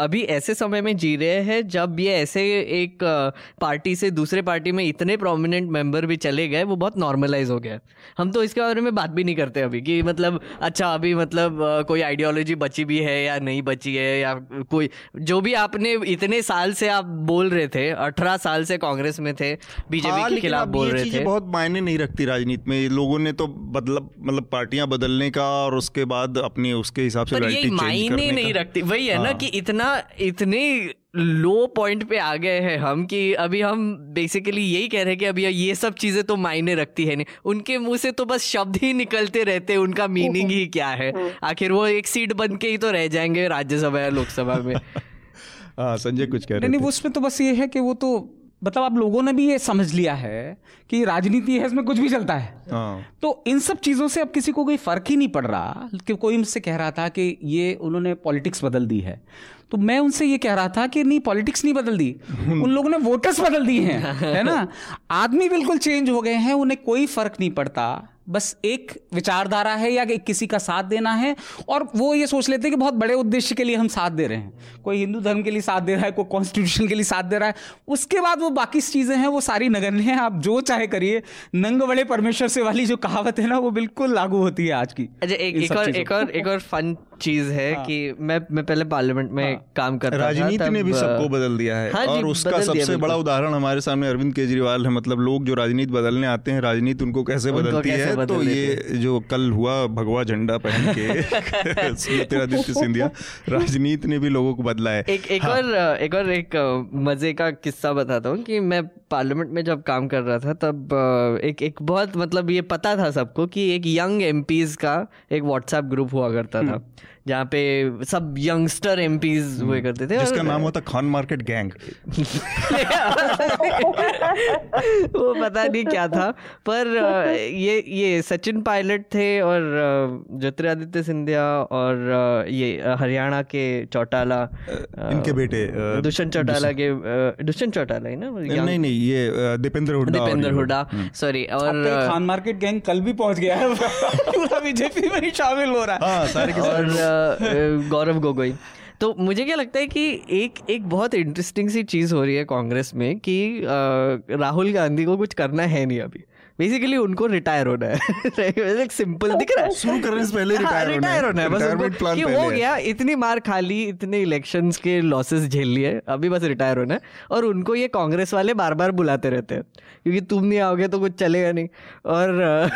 अभी ऐसे समय में जी रहे हैं जब ये ऐसे एक पार्टी से दूसरे पार्टी में इतने प्रोमिनेंट मेंबर भी चले गए वो बहुत नॉर्मलाइज हो गया हम तो इसके बारे में बात भी नहीं करते अभी कि मतलब अच्छा अभी मतलब कोई आइडियोलॉजी बची भी है या नहीं बची है या कोई जो भी आपने इतने साल से आप बोल रहे थे अठारह साल से कांग्रेस में थे बीजेपी हाँ, के खिलाफ बोल रहे थे। बहुत मायने नहीं रखती राजनीति में। लोगों ने तो बदला मतलब पार्टियाँ बदलने का और उसके बाद अपनी उसके हिसाब से पर ये मायने नहीं रखती। वही है ना हाँ। कि इतना इतने लो पॉइंट पे आ गए हैं हम कि अभी हम बेसिकली यही कह रहे हैं कि अभी ये सब चीज़ें तो मायने रखती है नहीं। उनके मुँह से तो बस शब्द ही निकलते रहते हैं उनका मीनिंग ही क्या है। आखिर वो एक सीट बन के ही तो रह जाएँगे राज्यसभा या लोकसभा में। हाँ संजय कुछ कह रहे नहीं उसमें तो बस ये है कि वो तो मतलब आप लोगों ने भी ये समझ लिया है कि राजनीति है इसमें कुछ भी चलता है। हाँ। तो इन सब चीज़ों से अब किसी को कोई फ़र्क ही नहीं पड़ रहा कि कोई मुझसे कह रहा था कि ये उन्होंने पॉलिटिक्स बदल दी है। तो मैं उनसे ये कह रहा था कि नहीं पॉलिटिक्स नहीं बदल दी। उन लोगों ने वोटर्स बदल दिए हैं है ना? आदमी बिल्कुल चेंज हो गए हैं उन्हें कोई फ़र्क नहीं पड़ता। बस एक विचारधारा है या किसी का साथ देना है और वो ये सोच लेते हैं कि बहुत बड़े उद्देश्य के लिए हम साथ दे रहे हैं। कोई हिंदू धर्म के लिए साथ दे रहा है कोई कॉन्स्टिट्यूशन के लिए साथ दे रहा है उसके बाद वो बाकी चीज़ें हैं वो सारी नगण्य हैं आप जो चाहे करिए। नंग बड़े परमेश्वर से वाली जो कहावत है ना वो बिल्कुल लागू होती है आज की अच्छा एक, एक और एक और एक और फन चीज़ है हाँ। कि मैं मैं पहले पार्लियामेंट में हाँ। काम कर रहा राजनीति ने भी सबको बदल दिया है हाँ और उसका सबसे बड़ा उदाहरण हमारे सामने अरविंद केजरीवाल है मतलब लोग जो राजनीति बदलने आते हैं राजनीति उनको कैसे बदलती है तो ये जो कल हुआ भगवा झंडा पहन के ज्योतिरादित्य सिंधिया राजनीति ने भी लोगों को बदला है एक एक हाँ। और एक और एक मज़े का किस्सा बताता हूँ कि मैं पार्लियामेंट में जब काम कर रहा था तब एक एक बहुत मतलब ये पता था सबको कि एक यंग एम का एक व्हाट्सएप ग्रुप हुआ करता था हम्म। जहाँ पे सब यंगस्टर एम हुए हम्म। करते थे। जिसका नाम होता खान मार्केट गैंग। वो पता नहीं क्या था। पर ये ये सचिन पायलट थे और ज्योतिरादित्य सिंधिया और ये हरियाणा के चौटाला इनके बेटे दुष्यंत चौटाला के दुष्यंत चौटाला ही ना? नहीं नहीं ये दीपेंद्र हुड्डा दीपेंद्र हुड्डा सॉरी हम्म। और खान मार्केट गैंग कल भी पहुँच गया है। पूरा बीजेपी में शामिल हो रहा है। हाँ, सारे के और गौरव गोगोई। तो मुझे क्या लगता है कि एक एक बहुत इंटरेस्टिंग सी चीज़ हो रही है कांग्रेस में कि राहुल गांधी को कुछ करना है नहीं अभी। बेसिकली उनको रिटायर होना है। सिंपल दिख रहा है। शुरू करने से पहले रिटायर रिटायर होना है। बस कि हो गया इतनी मार खा ली इतने इलेक्शंस के लॉसेस झेल लिए अभी बस रिटायर होना है। और उनको ये कांग्रेस वाले बार बार बुलाते रहते हैं क्योंकि तुम नहीं आओगे तो कुछ चलेगा नहीं। और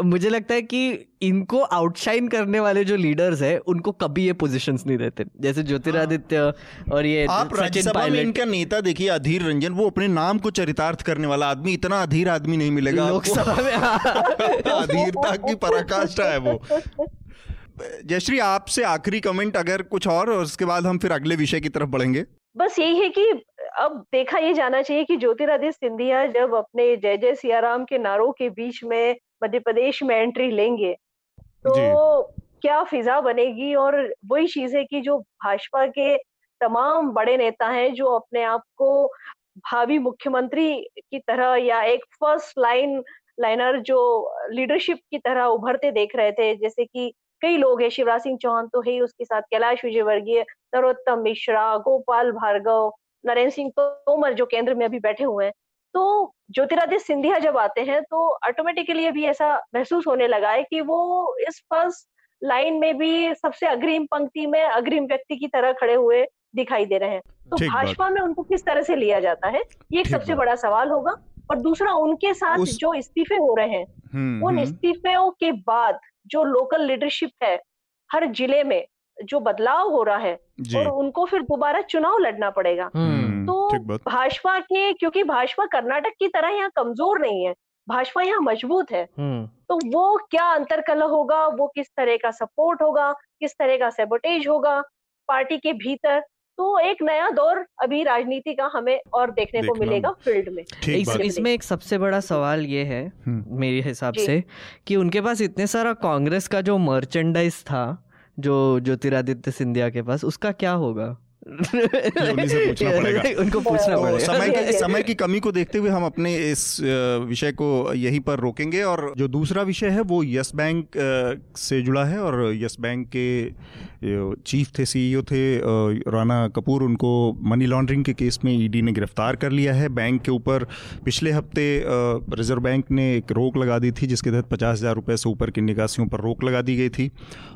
मुझे लगता है कि इनको आउटशाइन करने वाले जो लीडर्स है उनको कभी ये पोजीशंस नहीं देते जैसे ज्योतिरादित्य और ये आप राज्यसभा में इनका नेता देखिए अधीर रंजन वो अपने नाम को चरितार्थ करने वाला आदमी इतना अधीर आदमी नहीं मिलेगा। लोकसभा में। अधीरता की पराकाष्ठा है वो। जयश्री आपसे आखिरी कमेंट अगर कुछ और और उसके बाद हम फिर अगले विषय की तरफ़ बढ़ेंगे। बस यही है कि अब देखा ये जाना चाहिए कि ज्योतिरादित्य सिंधिया जब अपने जय जय सियाराम के नारों के बीच में मध्य प्रदेश में एंट्री लेंगे तो क्या फिजा बनेगी? और वही चीज़ है कि जो भाजपा के तमाम बड़े नेता हैं जो अपने आप को भावी मुख्यमंत्री की तरह या एक फ़र्स्ट लाइन लाइनर जो लीडरशिप की तरह उभरते देख रहे थे, जैसे कि कई लोग हैं, शिवराज सिंह चौहान तो है उसके साथ, कैलाश विजयवर्गीय, नरोत्तम मिश्रा, गोपाल भार्गव, नरेंद्र सिंह तोमर जो केंद्र में अभी बैठे हुए हैं। तो ज्योतिरादित्य सिंधिया जब आते हैं तो ऑटोमेटिकली अभी ऐसा महसूस होने लगा है कि वो इस फ़र्स्ट लाइन में भी सबसे अग्रिम पंक्ति में अग्रिम व्यक्ति की तरह खड़े हुए दिखाई दे रहे हैं। तो भाजपा में उनको किस तरह से लिया जाता है? ये एक सबसे बड़ा सवाल होगा। और दूसरा उनके साथ उस... जो इस्तीफे हो रहे हैं हम्म, उन हम्म। इस्तीफेों के बाद जो लोकल लीडरशिप है हर ज़िले में जो बदलाव हो रहा है और उनको फिर दोबारा चुनाव लड़ना पड़ेगा। हम्म, तो भाजपा के क्योंकि भाजपा कर्नाटक की तरह यहाँ कमज़ोर नहीं है भाजपा यहाँ मज़बूत है। तो वो क्या अंतरकल होगा? वो किस तरह का सपोर्ट होगा? किस तरह का सेबोटेज होगा? पार्टी के भीतर तो एक नया दौर अभी राजनीति का हमें और देखने को मिलेगा फ़ील्ड में। इस, इसमें एक सबसे बड़ा सवाल ये है हम्म। मेरे हिसाब से कि उनके पास इतने सारा कांग्रेस का जो मर्चेंडाइज था जो ज्योतिरादित्य सिंधिया के पास उसका क्या होगा? से पूछना पड़ेगा। उनको पूछना तो पड़ेगा। समय की समय की कमी को देखते हुए हम अपने इस विषय को यहीं पर रोकेंगे और जो दूसरा विषय है वो यस बैंक से जुड़ा है और यस बैंक के चीफ थे सीईओ थे राना कपूर उनको मनी लॉन्ड्रिंग के केस में ईडी ने गिरफ़्तार कर लिया है। बैंक के ऊपर पिछले हफ़्ते रिज़र्व बैंक ने एक रोक लगा दी थी जिसके तहत पचास हज़ार रुपये से ऊपर की निकासियों पर रोक लगा दी गई थी।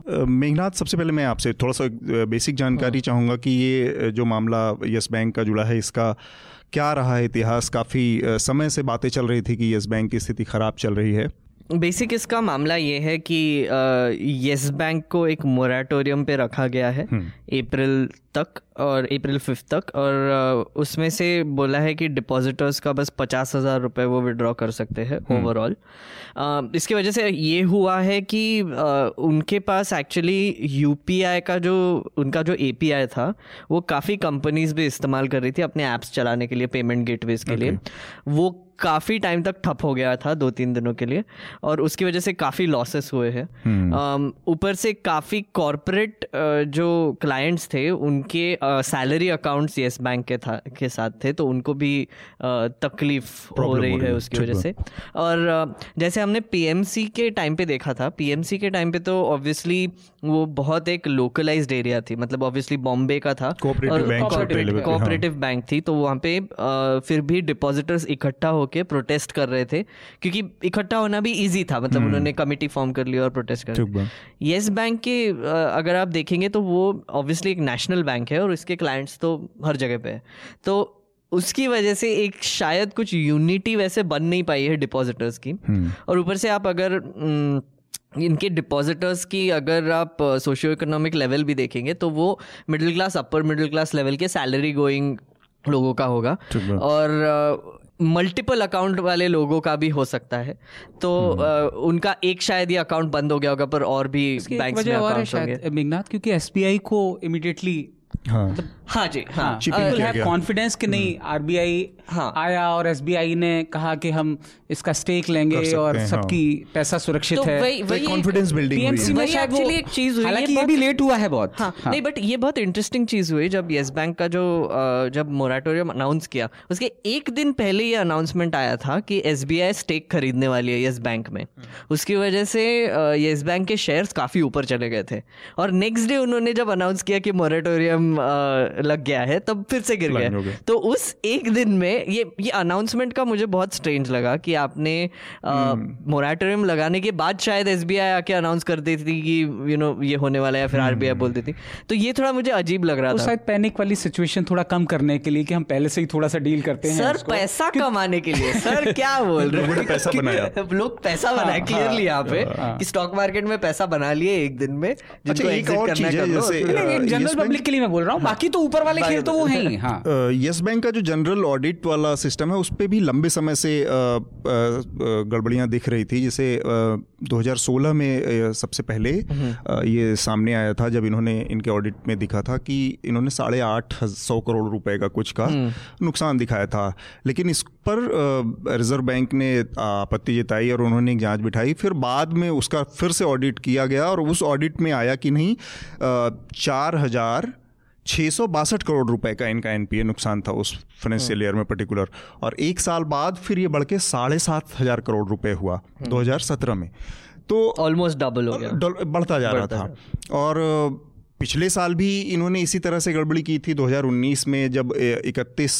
मेघनाथ सबसे पहले मैं आपसे थोड़ा सा बेसिक जानकारी हाँ। चाहूँगा कि ये जो मामला यस बैंक का जुड़ा है इसका क्या रहा है इतिहास? काफ़ी समय से बातें चल रही थी कि यस बैंक की स्थिति ख़राब चल रही है। बेसिक इसका मामला ये है कि यस बैंक को एक मोराटोरियम पे रखा गया है। अप्रैल तक और अप्रैल फिफ्थ तक और उसमें से बोला है कि डिपॉजिटर्स का बस पचास हज़ार रुपये वो विड्रॉ कर सकते हैं ओवरऑल इसकी वजह से ये हुआ है कि उनके पास एक्चुअली यूपीआई का जो उनका जो एपीआई था वो काफ़ी कंपनीज़ भी इस्तेमाल कर रही थी अपने ऐप्स चलाने के लिए पेमेंट गेटवेज के लिए। वो काफ़ी टाइम तक ठप हो गया था दो तीन दिनों के लिए और उसकी वजह से काफ़ी लॉसेस हुए हैं। हम्म। ऊपर से काफ़ी कॉरपोरेट जो क्लाइंट्स थे उनके सैलरी अकाउंट्स येस बैंक के था के साथ थे तो उनको भी तकलीफ़ हो रही है उसकी वजह से। और जैसे हमने पीएमसी के टाइम पे देखा था पीएमसी के टाइम पे तो ऑब्वियसली वो बहुत एक लोकलाइज्ड एरिया थी। मतलब ऑब्वियसली बॉम्बे का था। कोऑपरेटिव बैंक थी तो वहाँ पे फिर भी डिपॉजिटर्स इकट्ठा हो होके प्रोटेस्ट कर रहे थे क्योंकि इकट्ठा होना भी इजी था। मतलब हम्म। उन्होंने कमिटी फॉर्म कर लिया और प्रोटेस्ट कर येस बैंक के अगर आप देखेंगे तो वो ऑब्वियसली एक नेशनल बैंक है और इसके क्लाइंट्स तो हर जगह पे है। तो उसकी वजह से एक शायद कुछ यूनिटी वैसे बन नहीं पाई है डिपॉजिटर्स की। हम्म। और ऊपर से आप अगर इनके डिपॉजिटर्स की अगर आप सोशियो इकोनॉमिक लेवल भी देखेंगे तो वो middle class upper middle class level के सैलरी गोइंग लोगों का होगा। और मल्टीपल अकाउंट वाले लोगों का भी हो सकता है। तो आ, हम्म। उनका एक शायद ये अकाउंट बंद हो गया होगा पर और भी बैंक में अकाउंट होंगे। क्योंकि एसबीआई को इमिडिएटली 哈 हाँ मतलब हाँ जी हाँ कॉन्फिडेंस कि नहीं आरबीआई हम्म। हाँ आया और एसबीआई ने कहा कि हम इसका स्टेक लेंगे और हाँ। सबकी हाँ। पैसा सुरक्षित तो है कॉन्फिडेंस बिल्डिंग वो एक चीज़ हुई हालाँकि ये भी लेट हुआ है बहुत हाँ, हाँ. नहीं बट ये बहुत इंटरेस्टिंग चीज़ हुई जब येस बैंक का जो जब मोराटोरियम अनाउंस किया उसके एक दिन पहले ये अनाउंसमेंट आया था कि एसबीआई स्टेक खरीदने वाली है येस बैंक में हम्म। उसकी वजह से येस बैंक के शेयर्स काफ़ी ऊपर चले गए थे और नेक्स्ट डे उन्होंने जब अनाउंस किया कि मोराटोरियम लग गया है तब फिर से गिर गया तो उस एक दिन में ये ये अनाउंसमेंट का मुझे बहुत स्ट्रेंज लगा कि आपने मोराटोरियम हम्म। लगाने के बाद शायद एस आके अनाउंस कर देती थी कि यू नो ये होने वाला है फिर आरबीआई हम्म। बोलती थी तो ये थोड़ा मुझे अजीब लग रहा था। शायद पैनिक वाली सिचुएशन थोड़ा कम करने के लिए कि हम पहले से ही थोड़ा सा डील करते हैं सर पैसा कमाने के लिए। सर क्या बोल रहे हैं? पैसा बनाया। लोग पैसा बनाए क्लियरली यहाँ पे हाँ। कि स्टॉक मार्केट में पैसा बना लिए एक दिन में जिनको अच्छा, एक और चीज़ है जैसे जनरल पब्लिक के लिए मैं बोल रहा हूँ। बाकी तो ऊपर वाले खेल तो वो है ही हाँ यस बैंक का जो जनरल ऑडिट वाला सिस्टम है उस पर भी लंबे समय से गड़बड़ियाँ दिख रही थी जैसे 2016 में सबसे पहले हम्म। ये सामने आया था जब इन्होंने इनके ऑडिट में दिखा था कि इन्होंने साढ़े आठ सौ करोड़ रुपए का कुछ का हम्म। नुकसान दिखाया था लेकिन इस पर रिज़र्व बैंक ने आपत्ति जताई और उन्होंने एक जाँच बिठाई फिर बाद में उसका फिर से ऑडिट किया गया और उस ऑडिट में आया कि नहीं चार हज़ार छः सौ बासठ करोड़ रुपए का इनका एनपीए नुकसान था उस फाइनेंशियल ईयर में पर्टिकुलर और एक साल बाद फिर ये बढ़ के साढ़े सात हज़ार करोड़ रुपए हुआ 2017 हम्म। में। तो ऑलमोस्ट डबल हो गया। बढ़ता जा रहा था। और पिछले साल भी इन्होंने इसी तरह से गड़बड़ी की थी 2019 में जब 31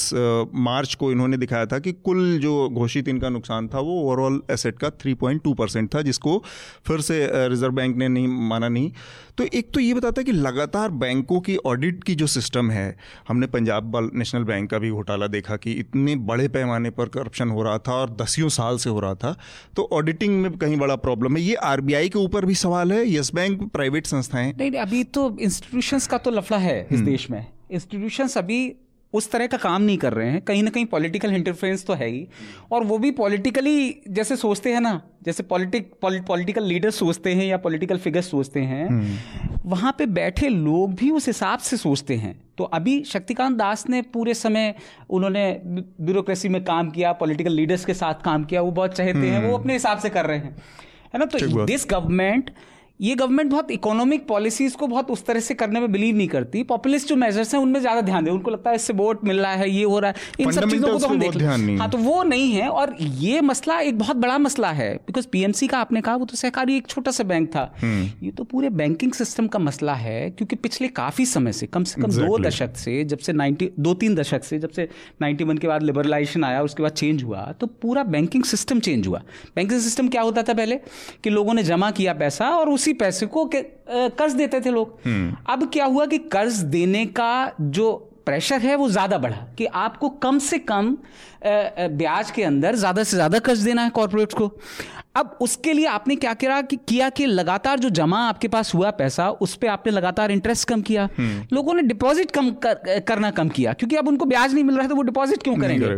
मार्च को इन्होंने दिखाया था कि कुल जो घोषित इनका नुकसान था वो ओवरऑल एसेट का 3.2 परसेंट था जिसको फिर से रिज़र्व बैंक ने नहीं माना नहीं। तो एक तो ये बताता है कि लगातार बैंकों की ऑडिट की जो सिस्टम है हमने पंजाब नेशनल बैंक का भी घोटाला देखा कि इतने बड़े पैमाने पर करप्शन हो रहा था और दसियों साल से हो रहा था। तो ऑडिटिंग में कहीं बड़ा प्रॉब्लम है। ये आरबीआई के ऊपर भी सवाल है? यस बैंक प्राइवेट संस्थाएँ? नहीं अभी तो इंस्टीट्यूशंस का तो लफड़ा है इस हम्म। देश में। इंस्टीट्यूशंस अभी उस तरह का काम नहीं कर रहे हैं। कहीं ना कहीं पॉलिटिकल इंटरफेरेंस तो है ही। और वो भी पॉलिटिकली जैसे सोचते हैं ना जैसे पॉलिटिक पॉलिटिकल लीडर सोचते हैं या पॉलिटिकल फिगर्स सोचते हैं हम्म। वहाँ पे बैठे लोग भी उस हिसाब से सोचते हैं। तो अभी शक्तिकांत दास ने पूरे समय उन्होंने ब्यूरोक्रेसी में काम किया पॉलिटिकल लीडर्स के साथ काम किया वो बहुत चाहते हैं वो हम्म। अपने हिसाब से कर रहे हैं। है ना? तो दिस गवर्नमेंट ये गवर्नमेंट बहुत इकोनॉमिक पॉलिसीज़ को बहुत उस तरह से करने में बिलीव नहीं करती। पॉपुलिस्ट जो मेजर्स हैं उनमें ज़्यादा ध्यान दे। उनको लगता है इससे वोट मिल रहा है ये हो रहा है। इन सब चीज़ों को तो हम देख। हाँ तो वो नहीं है। और ये मसला एक बहुत बड़ा मसला है। बिकॉज़ पीएमसी का आपने कहा वो तो सहकारी एक छोटा सा बैंक था। हम्म। ये तो पूरे बैंकिंग सिस्टम का मसला है क्योंकि पिछले काफ़ी समय से कम से कम दो दशक से जब से नाइनटी दो तीन दशक से जब से नाइन्टी वन के बाद लिबरलाइजेशन आया उसके बाद चेंज हुआ तो पूरा बैंकिंग सिस्टम चेंज हुआ। बैंकिंग सिस्टम क्या होता था पहले? कि लोगों ने जमा किया पैसा और उसी पैसे को कर्ज देते थे लोग हम्म। अब क्या हुआ कि कर्ज देने का जो प्रेशर है वो ज़्यादा बढ़ा कि आपको कम से कम ब्याज के अंदर ज़्यादा से ज़्यादा कर्ज देना है कॉरपोरेट को अब उसके लिए आपने क्या किया कि किया कि लगातार जो जमा आपके पास हुआ पैसा उस पर आपने लगातार इंटरेस्ट कम किया। हम्म। लोगों ने डिपॉजिट कम कर, करना कम किया क्योंकि अब उनको ब्याज नहीं मिल रहा है तो वो डिपॉजिट क्यों करेंगे?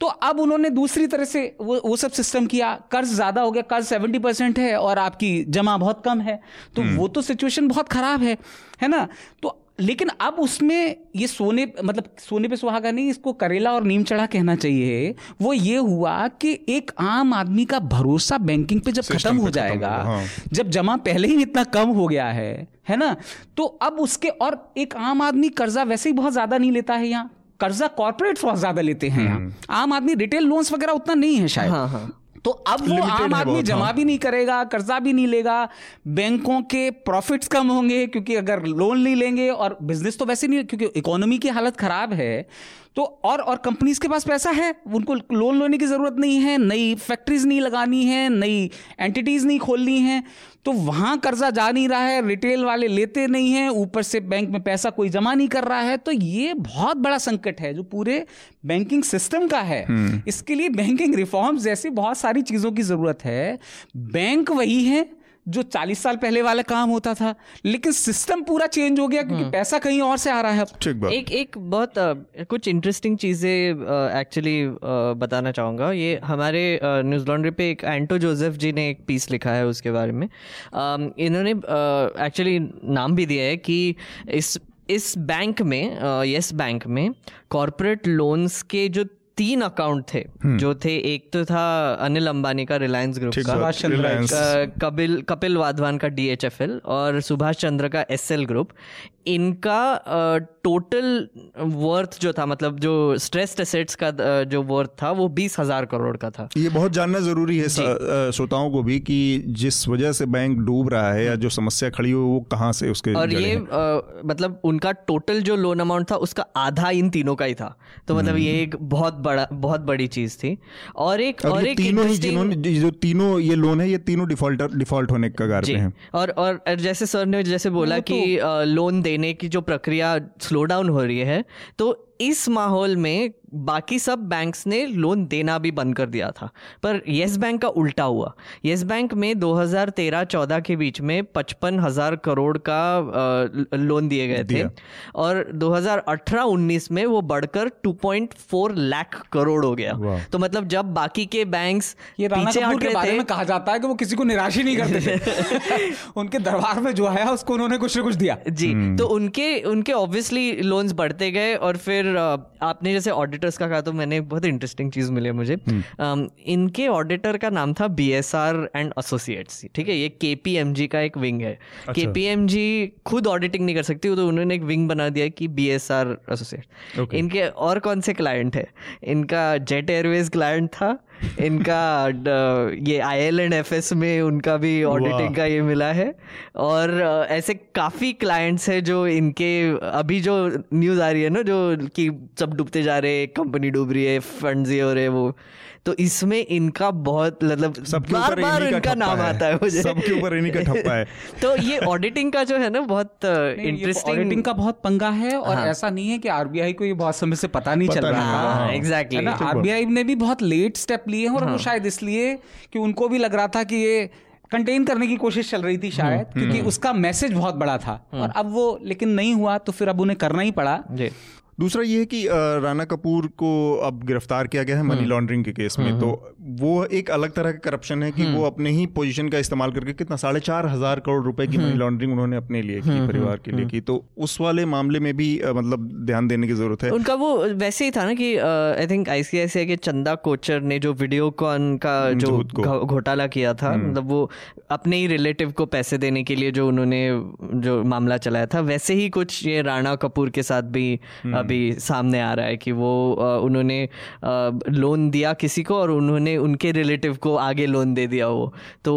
तो अब उन्होंने दूसरी तरह से वो वो सब सिस्टम किया। कर्ज ज़्यादा हो गया कर्ज सेवेंटी परसेंट है और आपकी जमा बहुत कम है। तो हम्म। वो तो सिचुएशन बहुत खराब है है ना? तो लेकिन अब उसमें ये सोने मतलब सोने पे सुहागा नहीं इसको करेला और नीम चढ़ा कहना चाहिए वो ये हुआ कि एक आम आदमी का भरोसा बैंकिंग पे जब खत्म हो जाएगा हाँ। जब जमा पहले ही इतना कम हो गया है है ना तो अब उसके और एक आम आदमी कर्जा वैसे ही बहुत ज़्यादा नहीं लेता है यहाँ कर्जा कॉर्पोरेट बहुत ज़्यादा लेते हैं यहाँ हम्म। आम आदमी रिटेल लोन्स वगैरह उतना नहीं है शायद हाँ हाँ तो अब वो आम आदमी जमा हाँ। भी नहीं करेगा कर्जा भी नहीं लेगा बैंकों के प्रॉफिट्स कम होंगे क्योंकि अगर लोन नहीं लेंगे और बिज़नेस तो वैसे नहीं क्योंकि इकोनॉमी की हालत खराब है तो और और कंपनीज़ के पास पैसा है? उनको लोन लेने की ज़रूरत नहीं है नई फैक्ट्रीज नहीं लगानी है नई एंटिटीज़ नहीं खोलनी है। तो वहाँ कर्जा जा नहीं रहा है रिटेल वाले लेते नहीं हैं ऊपर से बैंक में पैसा कोई जमा नहीं कर रहा है। तो ये बहुत बड़ा संकट है जो पूरे बैंकिंग सिस्टम का है। हम्म। इसके लिए बैंकिंग रिफॉर्म्स जैसी बहुत सारी चीज़ों की ज़रूरत है। बैंक वही है जो 40 साल पहले वाला काम होता था लेकिन सिस्टम पूरा चेंज हो गया क्योंकि हम्म। पैसा कहीं और से आ रहा है ठीक बात। एक एक बहुत आ, कुछ इंटरेस्टिंग चीज़ें एक्चुअली बताना चाहूँगा। ये हमारे न्यूज़ लॉन्ड्री पे एक एंटो जोसेफ जी ने एक पीस लिखा है उसके बारे में। आ, इन्होंने एक्चुअली नाम भी दिया है कि इस इस बैंक में यस बैंक में कॉरपोरेट लोन्स के जो तीन अकाउंट थे हम्म। जो थे एक तो था अनिल अंबानी का रिलायंस ग्रुप का कपिल कपिल वाधवान का डीएचएफएल और सुभाष चंद्र का एसएल ग्रुप इनका टोटल वर्थ जो था मतलब जो स्ट्रेस्ड एसेट्स का जो वर्थ था वो बीस हज़ार करोड़ का था। ये बहुत जानना ज़रूरी है श्रोताओं को भी कि जिस वजह से बैंक डूब रहा है या जो समस्या खड़ी हुई वो कहाँ से उसके और ये आ, मतलब उनका टोटल जो लोन अमाउंट था उसका आधा इन तीनों का ही था। तो मतलब ये एक बहुत बड़ा बहुत बड़ी चीज़ थी। और एक और, एक तीनों ही जिन्होंने जो तीनों ये लोन है ये तीनों डिफ़ॉल्ट डिफ़ॉल्ट होने का कगार पे हैं। और और जैसे सर ने जैसे बोला कि लोन दे देने की जो प्रक्रिया स्लो डाउन हो रही है तो इस माहौल में बाकी सब बैंक्स ने लोन देना भी बंद कर दिया था। पर येस बैंक का उल्टा हुआ। येस बैंक में 2013-14 के बीच में पचपन हज़ार करोड़ का लोन दिए गए थे और 2018-19 में वो बढ़कर 2.4 लाख करोड़ हो गया। तो मतलब जब बाकी के बैंक्स ये पीछे हट के बारे में कहा जाता है कि वो किसी को निराश ही नहीं करते थे। उनके दरबार में जो आया उसको उन्होंने कुछ ना कुछ दिया। जी हम्म। तो उनके उनके ऑब्वियसली लोन्स बढ़ते गए और फिर आपने जैसे ऑडिटर्स का कहा तो मैंने बहुत इंटरेस्टिंग चीज़ मिली मुझे। हम्म। इनके ऑडिटर का नाम था B S R and associates ठीक है? ये के पी एम जी का एक विंग है। के पी एम जी खुद ऑडिटिंग नहीं कर सकती तो उन्होंने एक विंग बना दिया कि बी एस आर एसोसिएट इनके और कौन से क्लाइंट है? इनका जेट एयरवेज क्लाइंट था इनका ये I L and F S में उनका भी ऑडिटिंग का ये मिला है। और ऐसे काफ़ी क्लाइंट्स हैं जो इनके अभी जो न्यूज़ आ रही है ना जो कि सब डूबते जा रहे कंपनी डूब रही है फंड्स ये हो रहे वो। तो इसमें इनका बहुत मतलब सबके बार बार इनका नाम आता है मुझे। सबके ऊपर इन्हीं का ठप्पा है। तो ये ऑडिटिंग का जो है ना बहुत इंटरेस्टिंग ऑडिटिंग का बहुत पंगा है और हाँ. ऐसा नहीं है कि आरबीआई को ये बहुत समय से पता नहीं पता चल रहा है एग्जैक्टली आरबीआई ने? भी बहुत लेट स्टेप लिए हैं और वो हाँ। शायद इसलिए कि उनको भी लग रहा था कि ये कंटेन करने की कोशिश चल रही थी शायद हम्म, क्योंकि हम्म। उसका मैसेज बहुत बड़ा था। और अब वो लेकिन नहीं हुआ तो फिर अब उन्हें करना ही पड़ा। दूसरा ये है कि राणा कपूर को अब गिरफ़्तार किया गया है मनी लॉन्ड्रिंग हम्म। के केस में। हम्म, तो हम्म। वो एक अलग तरह का करप्शन है कि वो अपने ही पोजीशन का इस्तेमाल करके कितना साढ़े चार हज़ार करोड़ रुपए की मनी लॉन्ड्रिंग उन्होंने अपने लिए की परिवार के लिए की। तो उस वाले मामले में भी मतलब ध्यान देने की ज़रूरत है। उनका वो वैसे ही था ना कि आई थिंक आईसीआईसीआई के चंदा कोचर ने जो वीडियो कॉन का जो घोटाला किया था मतलब वो अपने ही रिलेटिव को पैसे देने के लिए जो उन्होंने जो मामला चलाया था वैसे ही कुछ ये राणा कपूर के साथ भी अभी सामने आ रहा है कि वो उन्होंने लोन दिया किसी को और उन्होंने उनके रिलेटिव को आगे लोन दे दिया वो तो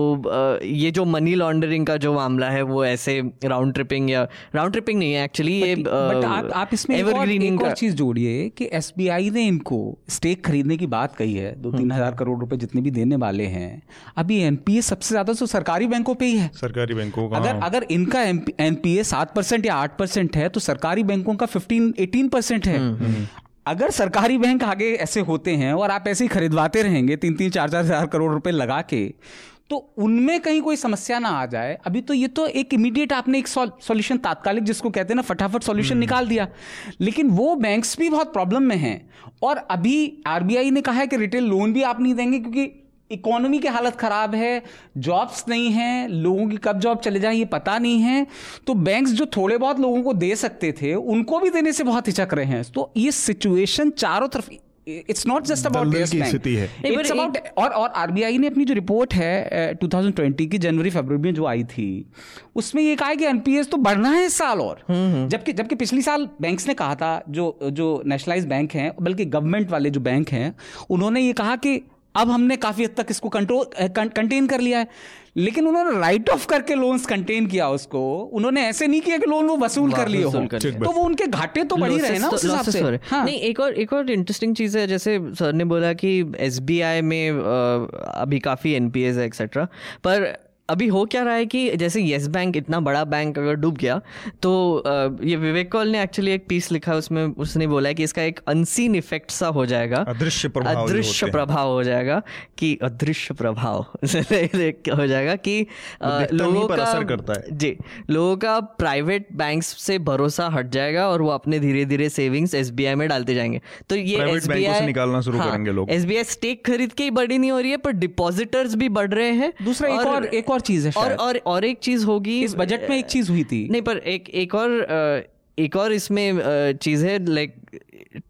ये जो मनी लॉन्ड्रिंग का जो मामला है वो ऐसे राउंड ट्रिपिंग या राउंड ट्रिपिंग नहीं है एक्चुअली ये बट आप, आप इसमें एक और, एक और चीज़ जोड़िए कि एसबीआई ने इनको स्टेक खरीदने की बात कही है दो तीन हम्म। हज़ार करोड़ रुपए जितने भी देने वाले हैं अभी एनपीए सबसे ज़्यादा तो सरकारी बैंकों पे ही है सरकारी बैंकों का अगर हाँ। अगर इनका एनपीए सात परसेंट या आठ परसेंट है तो सरकारी बैंकों का फिफ्टीन एटीन परसेंट है। अगर सरकारी बैंक आगे ऐसे होते हैं और आप ऐसे ही खरीदवाते रहेंगे तीन तीन चार चार हज़ार करोड़ रुपए लगा के तो उनमें कहीं कोई समस्या ना आ जाए। अभी तो ये तो एक इमीडिएट आपने एक सॉल्यूशन तात्कालिक जिसको कहते हैं ना फटाफट सॉल्यूशन निकाल दिया। लेकिन वो बैंक्स भी बहुत प्रॉब्लम में हैं। और अभी आरबीआई ने कहा है कि रिटेल लोन भी आप नहीं देंगे क्योंकि इकोनॉमी की हालत खराब है जॉब्स नहीं हैं लोगों की कब जॉब चले जाए ये पता नहीं है। तो बैंक्स जो थोड़े बहुत लोगों को दे सकते थे उनको भी देने से बहुत हिचक रहे हैं। तो ये सिचुएशन चारों तरफ़ इट्स नॉट जस्ट अबाउट स्थिति है। इट्स अबाउट और और आरबीआई ने अपनी जो रिपोर्ट है uh, 2020 की जनवरी फरवरी में जो आई थी उसमें ये कहा है कि एनपीएस तो बढ़ना है इस साल और। जबकि जबकि पिछली साल बैंक्स ने कहा था जो जो नेशनलाइज बैंक हैं बल्कि गवर्नमेंट वाले जो बैंक हैं उन्होंने ये कहा कि अब हमने काफ़ी हद तक इसको कंट्रोल कंटेन कर लिया है। लेकिन उन्होंने राइट ऑफ़ करके लोन्स कंटेन किया उसको। उन्होंने ऐसे नहीं किया कि लोन वो वसूल कर लिए हो। तो वो उनके घाटे तो बढ़ ही रहे ना उस हिसाब से। हाँ। नहीं एक और एक और इंटरेस्टिंग चीज़ है जैसे सर ने बोला कि एसबीआई में अभी काफ़ी एनपीएस है एक्सेट्रा पर अभी हो क्या रहा है कि जैसे येस बैंक इतना बड़ा बैंक अगर डूब गया तो ये विवेक कौल ने एक्चुअली एक पीस लिखा उसमें उसने बोला है कि इसका एक अनसीन इफ़ेक्ट सा हो जाएगा। अदृश्य प्रभाव अदृश्य प्रभाव हो जाएगा कि अदृश्य प्रभाव हो जाएगा कि लोगों का असर करता है। जी लोगों का प्राइवेट बैंक से भरोसा हट जाएगा और वो अपने धीरे धीरे सेविंग्स एस में डालते जाएँगे। तो ये एस निकालना शुरू हाँ, करेंगे लोग। एस स्टेक खरीद के ही बड़ी नहीं हो रही है पर डिपॉजिटर्स भी बढ़ रहे हैं दूसरा एक और एक और चीज़ है और और और एक चीज़ होगी इस बजट में एक चीज़ हुई थी। नहीं पर एक एक और एक और इसमें चीज़ है like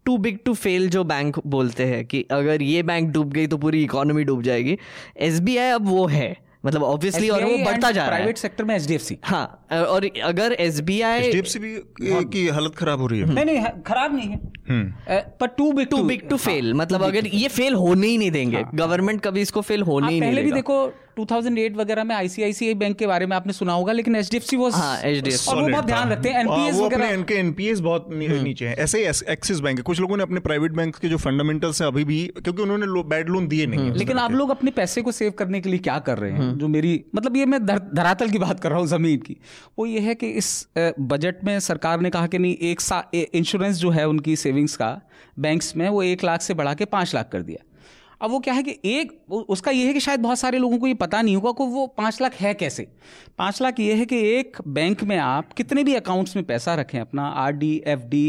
too big to fail जो बैंक बोलते हैं कि अगर ये बैंक डूब गई तो पूरी इकोनॉमी डूब जाएगी। एसबीआई अब वो है मतलब ऑब्वियसली और वो बढ़ता जा रहा है। प्राइवेट सेक्टर में एच हाँ और अगर एस बी आई की हालत खराब हो रही है। नहीं नहीं खराब नहीं है। हम्म। पर too big too big to fail मतलब अगर ये फेल होने ही नहीं देंगे गवर्नमेंट हाँ। कभी इसको फेल होने ही नहीं पहले भी देखो 2008 वगैरह में आईसीआईसीआई बैंक के बारे में आपने सुना होगा लेकिन एचडीएफसी वो हाँ, और वो बहुत ध्यान रखते हैं एनपीएस वगैरह। इनके एनपीएस बहुत हम्म। नीचे हैं। ऐसे ही एक्सिस बैंक है। कुछ लोगों ने अपने प्राइवेट बैंक के जो फंडामेंटल्स है अभी भी क्योंकि उन्होंने बैड लोन दिए नहीं हम्म। लेकिन आप लोग अपने पैसे को सेव करने के लिए क्या कर रहे हैं? हम्म। जो मेरी मतलब ये मैं धरातल की बात कर रहा हूँ ज़मीन की। वो ये है कि इस बजट में सरकार ने कहा कि नहीं एक सा इंश्योरेंस जो है उनकी सेविंग्स का बैंक्स में वो एक लाख से बढ़ा के पाँच लाख कर दिया। अब वो क्या है कि एक उसका ये है कि शायद बहुत सारे लोगों को ये पता नहीं होगा कि वो पाँच लाख है कैसे पाँच लाख ये है कि एक बैंक में आप कितने भी अकाउंट्स में पैसा रखें अपना R D F D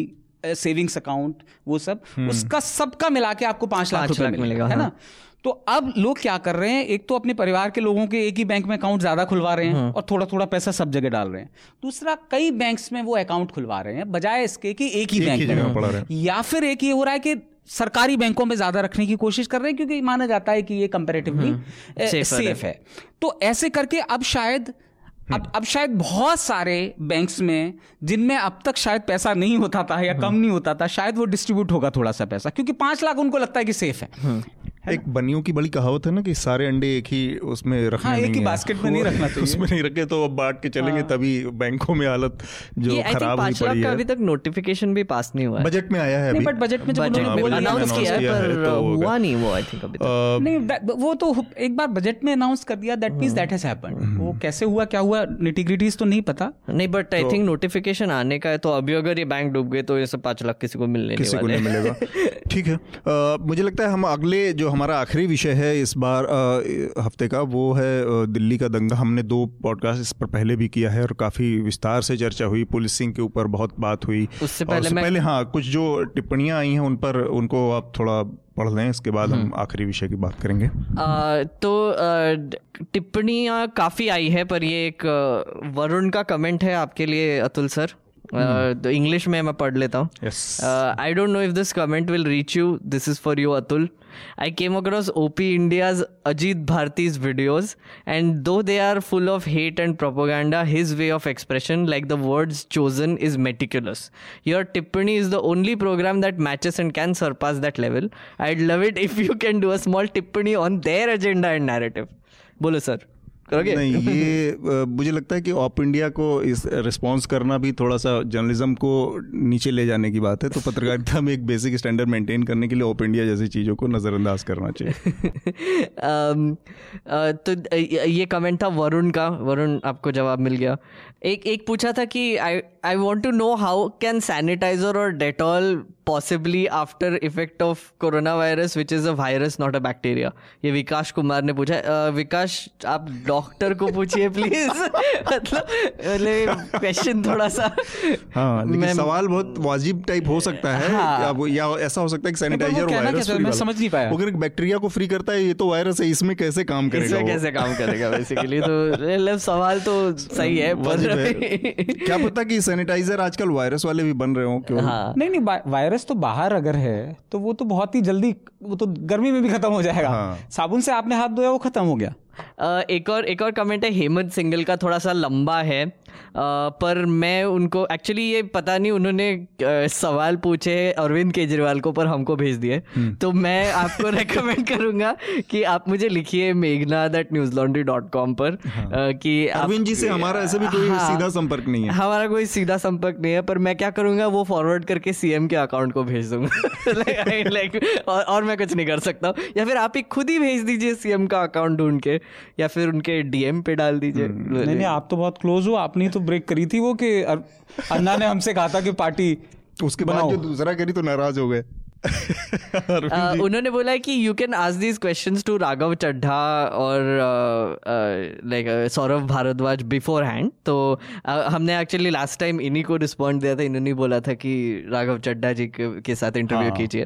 savings account वो सब हम्म। उसका सबका मिला के आपको पाँच लाख रुपए मिलेगा है ना हाँ। तो अब लोग क्या कर रहे हैं एक तो अपने परिवार के लोगों के एक ही बैंक में अकाउंट ज़्यादा खुलवा रहे हैं हाँ। और थोड़ा थोड़ा पैसा सब जगह डाल रहे हैं दूसरा कई बैंक्स में वो अकाउंट खुलवा रहे हैं बजाय इसके कि एक ही बैंक में या फिर एक ये हो रहा है कि सरकारी बैंकों में ज़्यादा रखने की कोशिश कर रहे हैं क्योंकि माना जाता है कि ये कंपेरेटिवली हम्म, सेफ़ है तो ऐसे करके अब शायद अब हम्म। अब शायद बहुत सारे बैंक्स में जिनमें अब तक शायद पैसा नहीं होता था या कम हम्म। नहीं होता था शायद वो डिस्ट्रीब्यूट होगा थोड़ा सा पैसा क्योंकि पाँच लाख उनको लगता है कि सेफ़ है एक बनियों की बड़ी कहावत है ना कि सारे अंडे एक ही उसमें रखने हाँ, एक ही बास्केट में नहीं रखना चाहिए। उसमें नहीं रखे तो अब बांट के चलेंगे हाँ। तभी बैंकों में हालत जो खराब हुई पड़ी है। अभी तक नोटिफिकेशन भी पास नहीं हुआ बजट में आया है अभी। बट बजट में जब अनाउंस किया है पर तो हुआ नहीं वो आई थिंक अभी नहीं वो तो एक बार बजट में अनाउंस कर दिया that means that has happened वो कैसे हुआ क्या हुआ निटिग्रिटीज तो नहीं पता। नहीं बट आई थिंक नोटिफिकेशन आने का है तो अभी अगर ये बैंक डूब गए तो ये सब पाँच लाख किसी को मिलने किसी को नहीं मिलेगा। ठीक है। मुझे लगता है हम अगले जो हमारा आखिरी विषय है इस बार हफ़्ते का वो है दिल्ली का दंगा। हमने दो पॉडकास्ट इस पर पहले भी किया है और काफ़ी विस्तार से चर्चा हुई पुलिसिंग के ऊपर बहुत बात हुई। उससे पहले, मैं... पहले हाँ कुछ जो टिप्पणियाँ आई हैं उन पर उनको आप थोड़ा पढ़ लें इसके बाद हम हम्म। आखिरी विषय की बात करेंगे। आ, तो टिप्पणियाँ काफ़ी आई है पर ये एक वरुण का कमेंट है आपके लिए अतुल सर। Hmm. तो इंग्लिश में मैं पढ़ लेता हूँ। I don't know if this comment will reach you this is for you Atul I came across O P India's Ajeet Bharti's videos and though they are full of hate and propaganda his way of expression like the words chosen is meticulous your Tippani is the only program that matches and can surpass that level I love it if you can do a small Tippani on their agenda and narrative बोलो sir करोगे? नहीं ये मुझे लगता है कि op India को इस रिस्पॉन्स करना भी थोड़ा सा जर्नलिज्म को नीचे ले जाने की बात है तो पत्रकारिता में एक बेसिक स्टैंडर्ड मेंटेन करने के लिए ऑप इंडिया जैसी चीज़ों को नज़रअंदाज करना चाहिए। तो ये कमेंट था वरुण का वरुण आपको जवाब मिल गया। एक एक पूछा था कि I I want to know how can sanitizer और Dettol possibly after effect of corona virus which is a virus not a bacteria ये विकास कुमार ने पूछा विकास आप डॉक्टर को पूछिए प्लीज़ मतलब क्वेश्चन थोड़ा सा हाँ लेकिन मैं- सवाल बहुत वाजिब टाइप हो सकता है हाँ। या, या ऐसा हो सकता है कि सैनिटाइजर वायरस क्या मैं समझ नहीं पाया। अगर बैक्टीरिया को फ्री करता है ये तो वायरस है इसमें कैसे काम करेगा इसमें कैसे काम करेगा बेसिकली तो मतलब सवाल तो सही है है। क्या पता कि सैनिटाइजर आजकल वायरस वाले भी बन रहे हो क्यों हाँ नहीं नहीं वायरस तो बाहर अगर है तो वो तो बहुत ही जल्दी वो तो गर्मी में भी खत्म हो जाएगा हाँ। साबुन से आपने हाथ धोया वो खत्म हो गया एक और एक और कमेंट है हेमंत सिंगल का थोड़ा सा लंबा है। पर मैं उनको एक्चुअली ये पता नहीं उन्होंने सवाल पूछे अरविंद केजरीवाल को पर हमको भेज दिए हम्म। तो मैं आपको रेकमेंड करूँगा कि आप मुझे लिखिए मेघना at news laundry dot com पर अ, कि हाँ। अरविंद जी से हमारा ऐसे भी कोई हाँ। सीधा संपर्क नहीं है हमारा कोई सीधा संपर्क नहीं है पर मैं क्या करूँगा वो फॉरवर्ड करके सीएम के अकाउंट को भेज दूँगा लाइक और, और मैं कुछ नहीं कर सकता हूँ या फिर आप ही खुद ही भेज दीजिए सीएम का अकाउंट ढूंढ के या फिर उनके डीएम पे डाल दीजिए हम्म। नहीं नहीं आप तो बहुत क्लोज हो आपने तो ब्रेक करी थी वो कि अन्ना ने हमसे कहा था कि पार्टी उसके बाद जो दूसरा करी तो नाराज़ हो गए। अरविंद उन्होंने बोला कि you can ask these question to Raghav Chadha और like Saurabh Bhardwaj beforehand तो हमने एक्चुअली लास्ट टाइम इन्हीं को रिस्पॉन्ड दिया था इन्होंने बोला था कि राघव चड्ढा जी के, के साथ इंटरव्यू हाँ। कीजिए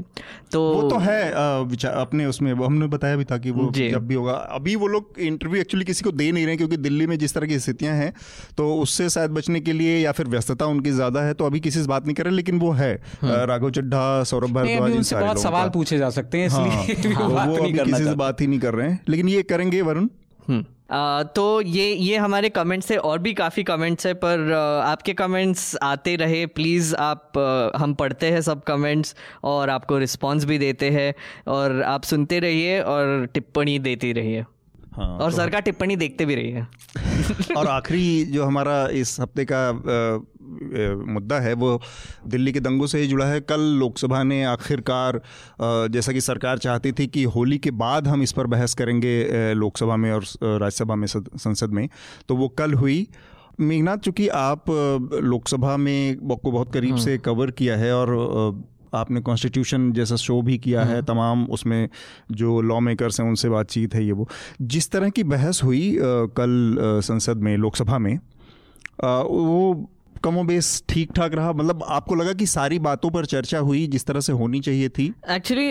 तो वो तो है अपने उसमें हमने बताया भी था कि वो। जब भी होगा अभी वो लोग इंटरव्यू एक्चुअली किसी को दे नहीं रहे क्योंकि दिल्ली में जिस तरह की स्थितियाँ हैं तो उससे शायद बचने के लिए या फिर व्यस्तता उनकी ज़्यादा है तो अभी किसी से बात नहीं कर रहे लेकिन वो है। राघव चड्ढा सौरभ भारद्वाज इन उनसे बहुत सवाल पूछे जा सकते हैं हाँ, इसलिए तो वो करना किसी से बात ही नहीं कर रहे हैं। लेकिन ये करेंगे वरुण? हम्म। आ, तो ये ये हमारे कमेंट्स है और भी काफ़ी कमेंट्स है पर आपके कमेंट्स आते रहे। प्लीज़ आप हम पढ़ते हैं सब कमेंट्स और आपको रिस्पांस भी देते हैं और आप सुनते रहिए और टिप्पणी देती रहिए। हाँ और तो सर का टिप्पणी देखते भी रहिए। और आखिरी जो हमारा इस हफ़्ते का मुद्दा है वो दिल्ली के दंगों से ही जुड़ा है। कल लोकसभा ने आखिरकार जैसा कि सरकार चाहती थी कि होली के बाद हम इस पर बहस करेंगे लोकसभा में और राज्यसभा में संसद में तो वो कल हुई। मेघनाथ चूँकि आप लोकसभा में को बहुत करीब से कवर किया है और आपने कॉन्स्टिट्यूशन जैसा शो भी किया है तमाम उसमें जो लॉ मेकर्स हैं उनसे बातचीत है ये वो। जिस तरह की बहस हुई कल संसद में लोकसभा में वो कमोबेश ठीक ठाक रहा? मतलब आपको लगा कि सारी बातों पर चर्चा हुई जिस तरह से होनी चाहिए थी? एक्चुअली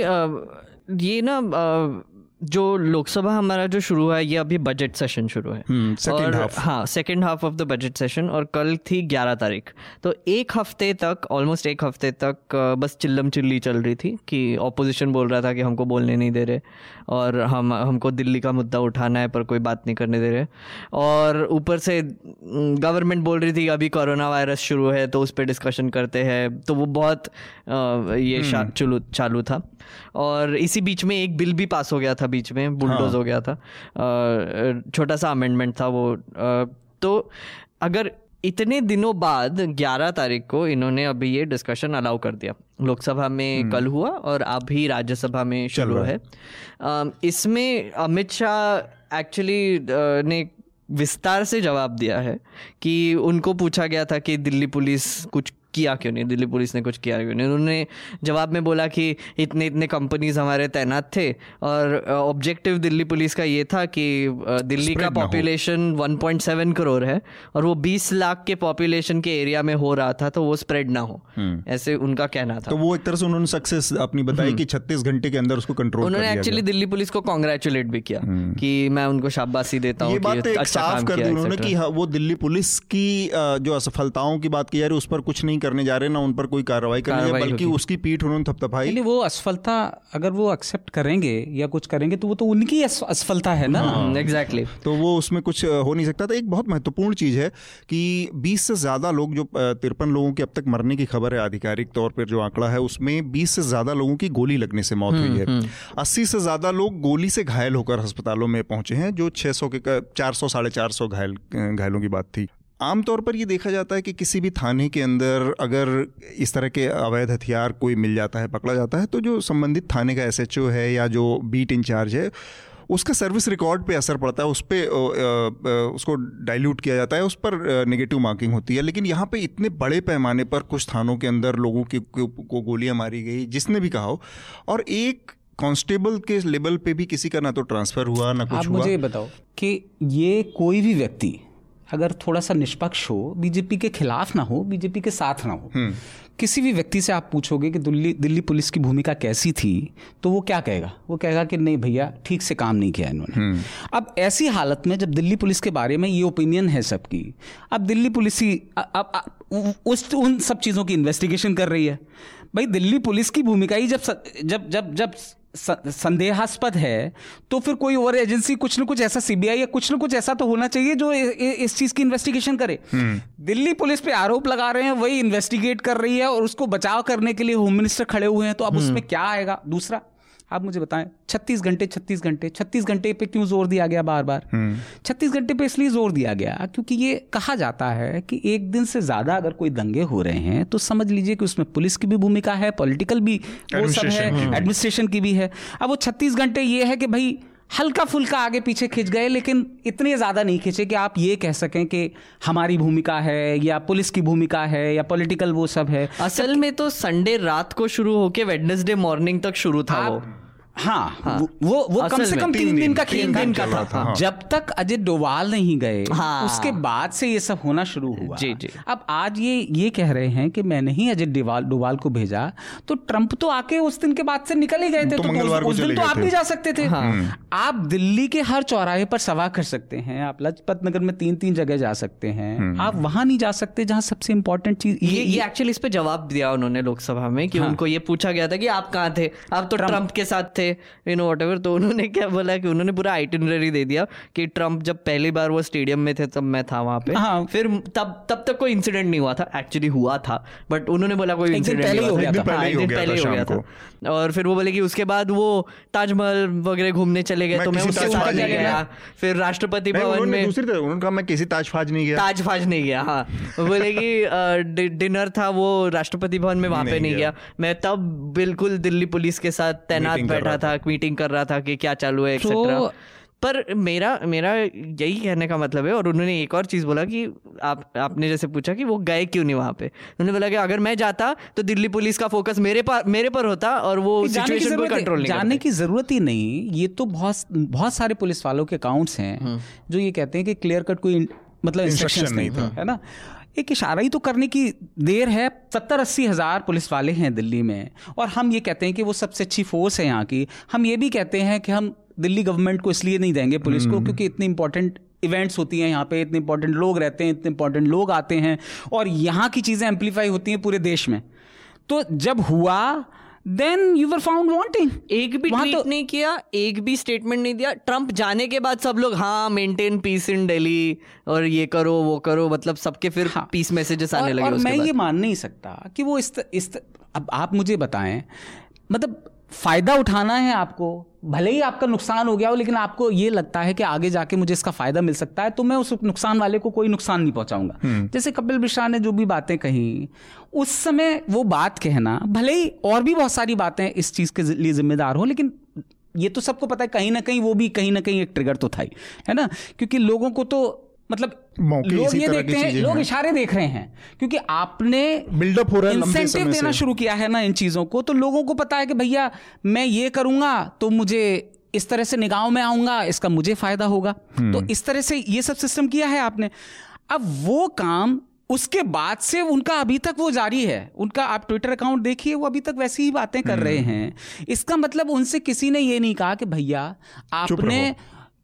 ये ना अ, जो लोकसभा हमारा जो शुरू हुआ है ये अभी बजट सेशन शुरू है। हम्म, और half. हाँ second half of the budget session और कल थी ग्यारह तारीख। तो एक हफ़्ते तक ऑलमोस्ट एक हफ़्ते तक बस चिल्लम चिल्ली चल रही थी कि ऑपोजिशन बोल रहा था कि हमको बोलने नहीं दे रहे और हम हमको दिल्ली का मुद्दा उठाना है पर कोई बात नहीं करने दे रहे। और ऊपर से गवर्नमेंट बोल रही थी अभी कोरोना वायरस शुरू है तो उस पर डिस्कशन करते हैं। तो वो बहुत ये चालू चालू था। और इसी बीच में एक बिल भी पास हो गया था बीच में बुलडोज हाँ. हो गया था। छोटा सा अमेंडमेंट था वो। तो अगर इतने दिनों बाद 11 तारीख को इन्होंने अभी ये डिस्कशन अलाउ कर दिया। लोकसभा में कल हुआ और अभी राज्यसभा में शुरू है। इसमें अमित शाह एक्चुअली ने विस्तार से जवाब दिया है कि उनको पूछा गया था कि दिल्ली पुलिस कुछ किया क्यों नहीं? दिल्ली पुलिस ने कुछ किया क्यों नहीं? उन्होंने जवाब में बोला कि इतने इतने कंपनीज़ हमारे तैनात थे और ऑब्जेक्टिव दिल्ली पुलिस का ये था कि दिल्ली का। पॉपुलेशन 1.7 करोड़ है और वो 20 लाख के पॉपुलेशन के एरिया में हो रहा था तो वो स्प्रेड ना हो। ऐसे उनका कहना था। तो वो एक तरह से उन्होंने सक्सेस अपनी बताई कि 36 घंटे के अंदर उसको कंट्रोल उन्होंने एक्चुअली दिल्ली पुलिस को कॉन्ग्रेचुलेट भी किया कि मैं उनको शाबाशी देता हूँ एक अच्छा साफ़ कर दी उन्होंने कि हाँ, वो दिल्ली पुलिस की जो असफलताओं की बात की जा रही है उस पर कुछ नहीं करने जा रहे ना उन पर कोई कार्रवाई करने जा बल्कि उसकी पीठ उन्होंने थपथपाई। वो असफलता अगर वो एक्सेप्ट करेंगे या कुछ करेंगे तो वो तो उनकी असफलता है ना? एग्जैक्टली तो वो उसमें कुछ हो नहीं सकता। था एक बहुत महत्वपूर्ण चीज़ है कि 20 से ज़्यादा लोग जो तिरपन लोगों के अब तक मरने की खबर है आधिकारिक तौर पर जो आंकड़ा है उसमें 20 से ज़्यादा लोगों की गोली लगने से मौत हुई है। 80 से ज़्यादा लोग गोली से घायल होकर अस्पतालों में पहुँचे हैं जो 600 के चार सौ साढ़े चार सौ घायल घायलों की बात थी। आमतौर पर ये देखा जाता है कि किसी भी थाने के अंदर अगर इस तरह के अवैध हथियार कोई मिल जाता है पकड़ा जाता है तो जो संबंधित थाने का एसएचओ है या जो बीट इंचार्ज है उसका सर्विस रिकॉर्ड पे असर पड़ता है उस पर उसको डाइल्यूट किया जाता है उस पर नेगेटिव मार्किंग होती है। लेकिन यहाँ पे इतने बड़े पैमाने पर कुछ थानों के अंदर लोगों की को, गोलियाँ मारी गई जिसने भी कहा हो और एक कांस्टेबल के लेवल पे भी किसी का ना तो ट्रांसफ़र हुआ ना कुछ आप हुआ। मुझे ये बताओ कि ये कोई भी व्यक्ति अगर थोड़ा सा निष्पक्ष हो बीजेपी के खिलाफ ना हो बीजेपी के साथ ना हो किसी भी व्यक्ति से आप पूछोगे कि दिल्ली दिल्ली पुलिस की भूमिका कैसी थी तो वो क्या कहेगा? वो कहेगा कि नहीं भैया ठीक से काम नहीं किया इन्होंने। अब ऐसी हालत में जब दिल्ली पुलिस के बारे में ये ओपिनियन है सबकी अब दिल्ली पुलिस ही अब उस उन सब चीज़ों की इन्वेस्टिगेशन कर रही है। भाई दिल्ली पुलिस की भूमिका ही जब जब जब जब संदेहास्पद है तो फिर कोई और एजेंसी कुछ ना कुछ ऐसा सीबीआई या कुछ ना कुछ ऐसा तो होना चाहिए जो इ- इ- इस चीज़ की इन्वेस्टिगेशन करे। दिल्ली पुलिस पे आरोप लगा रहे हैं वही इन्वेस्टिगेट कर रही है और उसको बचाव करने के लिए होम मिनिस्टर खड़े हुए हैं तो अब उसमें क्या आएगा? दूसरा? आप मुझे बताएँ छत्तीस घंटे छत्तीस घंटे छत्तीस घंटे पे क्यों ज़ोर दिया गया बार बार छत्तीस घंटे पे इसलिए ज़ोर दिया गया क्योंकि ये कहा जाता है कि एक दिन से ज़्यादा अगर कोई दंगे हो रहे हैं तो समझ लीजिए कि उसमें पुलिस की भी भूमिका है पॉलिटिकल भी वो सब है एडमिनिस्ट्रेशन की भी है। अब वो छत्तीस घंटे ये है कि भाई हल्का फुल्का आगे पीछे खिंच गए लेकिन इतने ज़्यादा नहीं खींचे कि आप ये कह सकें कि हमारी भूमिका है या पुलिस की भूमिका है या पॉलिटिकल वो सब है। असल में तो संडे रात को शुरू होके वेडनेसडे मॉर्निंग तक शुरू था वो। हाँ, वो वो वो कम से कम तीन तीन दिन दिन- का तीन खेल दिन था चल रहा था, हाँ। जब तक अजय डोवाल नहीं गए हाँ। उसके बाद से ये सब होना शुरू हुआ। जी, जी। अब आज ये ये कह रहे हैं कि मैंने ही अजय डोवाल डोवाल को भेजा तो ट्रंप तो आके उस दिन के बाद से निकल ही गए थे। तो तो, उस, दिन तो आप थे। भी जा सकते थे। हाँ। आप दिल्ली के हर चौराहे पर सभा कर सकते हैं। आप लाजपत नगर में तीन तीन जगह जा सकते हैं। आप वहाँ नहीं जा सकते जहाँ सबसे इंपॉर्टेंट चीज़ ये ये एक्चुअली इस पे जवाब दिया उन्होंने लोकसभा में कि उनको ये पूछा गया था कि आप कहाँ थे? आप तो ट्रंप के साथ थे। यू नो वट तो उन्होंने क्या बोला कि उन्होंने पूरा आइटिनरी दे दिया कि ट्रंप जब पहली बार वो स्टेडियम में थे तब मैं था वहाँ पे। हाँ। फिर तब तब तक कोई इंसिडेंट नहीं हुआ था एक्चुअली हुआ था बट उन्होंने बोला कोई इंसिडेंट पहले ही हो गया था। हाँ, पहले हो गया था और फिर वो बोले कि उसके बाद वो ताजमहल वगैरह घूमने चले गए तो मैं उसके साथ गया। फिर राष्ट्रपति भवन में दूसरी कहा मैं किसी ताजफाज नहीं गया। ताज फाज नहीं गया हाँ। बोले कि डिनर था वो राष्ट्रपति भवन में वहाँ पे नहीं। गया। मैं तब बिल्कुल दिल्ली पुलिस के साथ तैनात बैठा रहा था मीटिंग कर रहा था कि क्या चालू है एक्सेट्रा तो- पर मेरा मेरा यही कहने का मतलब है और उन्होंने एक और चीज़ बोला कि आप आपने जैसे पूछा कि वो गए क्यों नहीं वहाँ पे? उन्होंने बोला कि अगर मैं जाता तो दिल्ली पुलिस का फोकस मेरे पर मेरे पर होता और वो सिचुएशन को कंट्रोल नहीं जाने की ज़रूरत ही नहीं। ये तो बहुत बहुत सारे पुलिस वालों के अकाउंट्स हैं जो ये कहते हैं कि क्लियर कट कोई मतलब नहीं नहीं था है ना? एक इशारा ही तो करने की देर है। सत्तर अस्सी हज़ार पुलिस वाले हैं दिल्ली में। और हम ये कहते हैं कि वो सबसे अच्छी फोर्स है यहाँ की। हम ये भी कहते हैं कि हम दिल्ली गवर्नमेंट को इसलिए नहीं देंगे पुलिस को क्योंकि इतनी इंपॉर्टेंट इवेंट्स होती हैं यहाँ पे इतने इंपॉर्टेंट लोग रहते हैं इतने इंपॉर्टेंट लोग आते हैं। और यहाँ की चीज़ें एम्पलीफाई होती हैं पूरे देश में। तो जब हुआ then you were found wanting एक भी ट्वीट तो- नहीं किया एक भी स्टेटमेंट नहीं दिया। ट्रंप जाने के बाद सब लोग हाँ मेंटेन पीस इन दिल्ली और ये करो वो करो। मतलब सबके फिर हाँ। पीस मैसेजेस आने और, लगे और उसके मैं ये मान नहीं सकता कि वो इस त, इस त, अब आप मुझे बताएँ मतलब फ़ायदा उठाना है आपको भले ही आपका नुकसान हो गया हो लेकिन आपको ये लगता है कि आगे जाके मुझे इसका फ़ायदा मिल सकता है तो मैं उस नुकसान वाले को कोई नुकसान नहीं पहुंचाऊँगा। जैसे कपिल मिश्रा ने जो भी बातें कही उस समय वो बात कहना भले ही और भी बहुत सारी बातें इस चीज़ के लिए जिम्मेदार हो लेकिन ये तो सबको पता है कहीं ना कहीं वो भी कहीं ना कहीं एक ट्रिगर तो था ही है ना? क्योंकि लोगों को तो मतलब लोग ये देखते हैं लोग हैं। इशारे देख रहे हैं क्योंकि आपने बिल्डअप हो रहा है इंसेंटिव देना शुरू किया है ना इन चीज़ों को तो लोगों को पता है कि भैया मैं ये करूँगा तो मुझे इस तरह से निगाहों में आऊँगा इसका मुझे फ़ायदा होगा। तो इस तरह से ये सब सिस्टम किया है आपने। अब वो काम उसके बाद से उनका अभी तक वो जारी है। उनका आप ट्विटर अकाउंट देखिए वो अभी तक वैसी ही बातें कर रहे हैं। इसका मतलब उनसे किसी ने ये नहीं कहा कि भैया आपने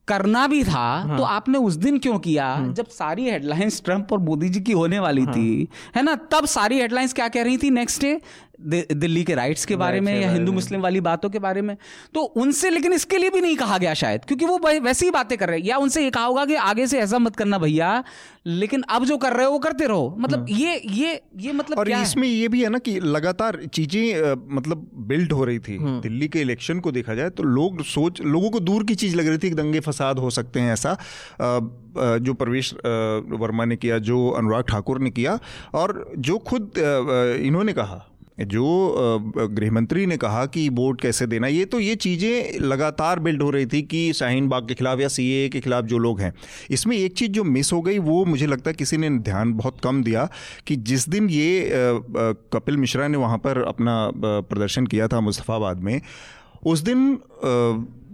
करना भी था हाँ. तो आपने उस दिन क्यों किया हाँ. जब सारी हेडलाइंस ट्रंप और मोदी जी की होने वाली हाँ. थी है ना तब सारी हेडलाइंस क्या कह रही थी नेक्स्ट डे दिल्ली के राइट्स के बारे में या हिंदू मुस्लिम वाली बातों के बारे में। तो उनसे लेकिन इसके लिए भी नहीं कहा गया शायद क्योंकि वो वैसी ही बातें कर रहे हैं। या उनसे ये कहा होगा कि आगे से ऐसा मत करना भैया लेकिन अब जो कर रहे हो वो करते रहो। मतलब हाँ। ये ये ये मतलब और इसमें ये भी है ना कि लगातार चीज़ें मतलब बिल्ड हो रही थी। हाँ। दिल्ली के इलेक्शन को देखा जाए तो लोग सोच लोगों को दूर की चीज़ लग रही थी कि दंगे फसाद हो सकते हैं ऐसा। जो प्रवेश वर्मा ने किया जो अनुराग ठाकुर ने किया और जो खुद इन्होंने कहा। जो गृह मंत्री ने कहा कि वोट कैसे देना ये तो ये चीज़ें लगातार बिल्ड हो रही थी कि शाहीन बाग के खिलाफ या सीए के खिलाफ जो लोग हैं इसमें एक चीज़ जो मिस हो गई वो मुझे लगता है किसी ने ध्यान बहुत कम दिया कि जिस दिन ये कपिल मिश्रा ने वहाँ पर अपना प्रदर्शन किया था मुस्तफ़ाबाद में उस दिन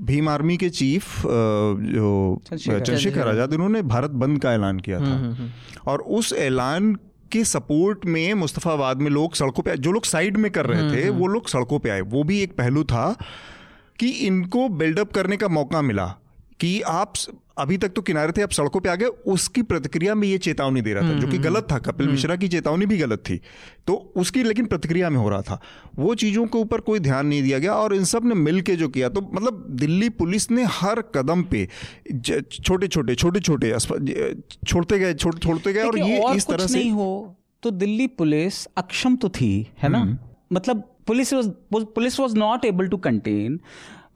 भीम आर्मी के चीफ जो चंद्रशेखर आज़ाद इन्होंने भारत बंद का ऐलान किया था हम्म, हम्म, हम्म। और उस ऐलान के सपोर्ट में मुस्तफ़ाबाद में लोग सड़कों पे जो लोग साइड में कर रहे हम्म, थे हम्म। वो लोग सड़कों पे आए वो भी एक पहलू था कि इनको बिल्डअप करने का मौका मिला कि आप अभी तक तो किनारे थे अब सड़कों पे आ गए उसकी प्रतिक्रिया में ये चेतावनी दे रहा था जो कि हम्म, गलत था कपिल हम्म। मिश्रा की चेतावनी भी गलत थी तो उसकी लेकिन प्रतिक्रिया में हो रहा था वो चीज़ों के ऊपर कोई ध्यान नहीं दिया गया और इन सबने मिल के जो किया तो मतलब दिल्ली पुलिस ने हर कदम पे छोटे छोटे छोटे छोटे छोड़ते गए छोड़ते गए और ये और इस तरह से नहीं हो तो दिल्ली पुलिस अक्षम तो थी है ना हम्म। मतलब police police was not able to contain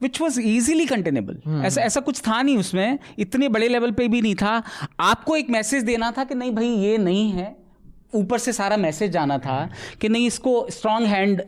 which was easily containable ऐसा ऐसा कुछ था नहीं उसमें इतने बड़े लेवल पे भी नहीं था। आपको एक मैसेज देना था कि नहीं भाई ये नहीं है। ऊपर से सारा मैसेज जाना था कि नहीं इसको स्ट्रांग हैंड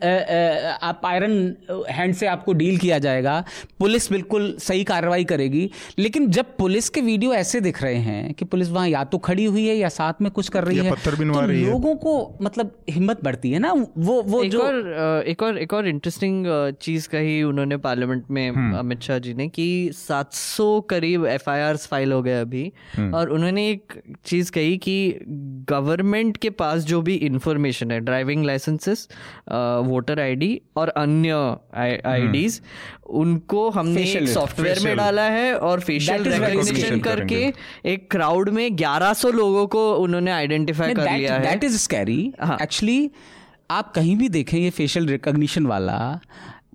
आप आयरन हैंड से आपको डील किया जाएगा। पुलिस बिल्कुल सही कार्रवाई करेगी। लेकिन जब पुलिस के वीडियो ऐसे दिख रहे हैं कि पुलिस वहाँ या तो खड़ी हुई है या साथ में कुछ कर रही है पत्थर तो रही लोगों को मतलब हिम्मत बढ़ती है ना। वो वो एक जो और एक और एक और इंटरेस्टिंग चीज़ कही उन्होंने पार्लियामेंट में हम्म। अमित शाह जी ने कि 700 करीब एफ़ फ़ाइल हो गए अभी। हम्म। और उन्होंने एक चीज़ कही कि गवर्नमेंट के पास जो भी इंफॉर्मेशन है ड्राइविंग लाइसेंसेस वोटर आईडी और अन्य आईडीज उनको हमने एक सॉफ्टवेयर में डाला है और फेशियल रिकॉग्निशन करके एक क्राउड में 1100 लोगों को उन्होंने आइडेंटिफाई कर लिया है। दैट इज़ स्कैरी एक्चुअली आप कहीं भी देखें ये फेशियल रिकॉग्निशन वाला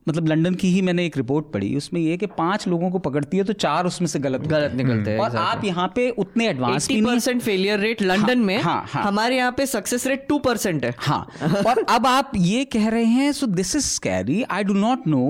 मतलब लंदन की ही मैंने एक रिपोर्ट पढ़ी उसमें ये कि पाँच लोगों को पकड़ती है तो चार उसमें से गलत गलत निकलते हैं और आप यहाँ पे उतने advance percent failure rate London में हाँ, हाँ, हमारे यहाँ पे सक्सेस रेट टू परसेंट है। हाँ और अब आप ये कह रहे हैं so this is carry I do not know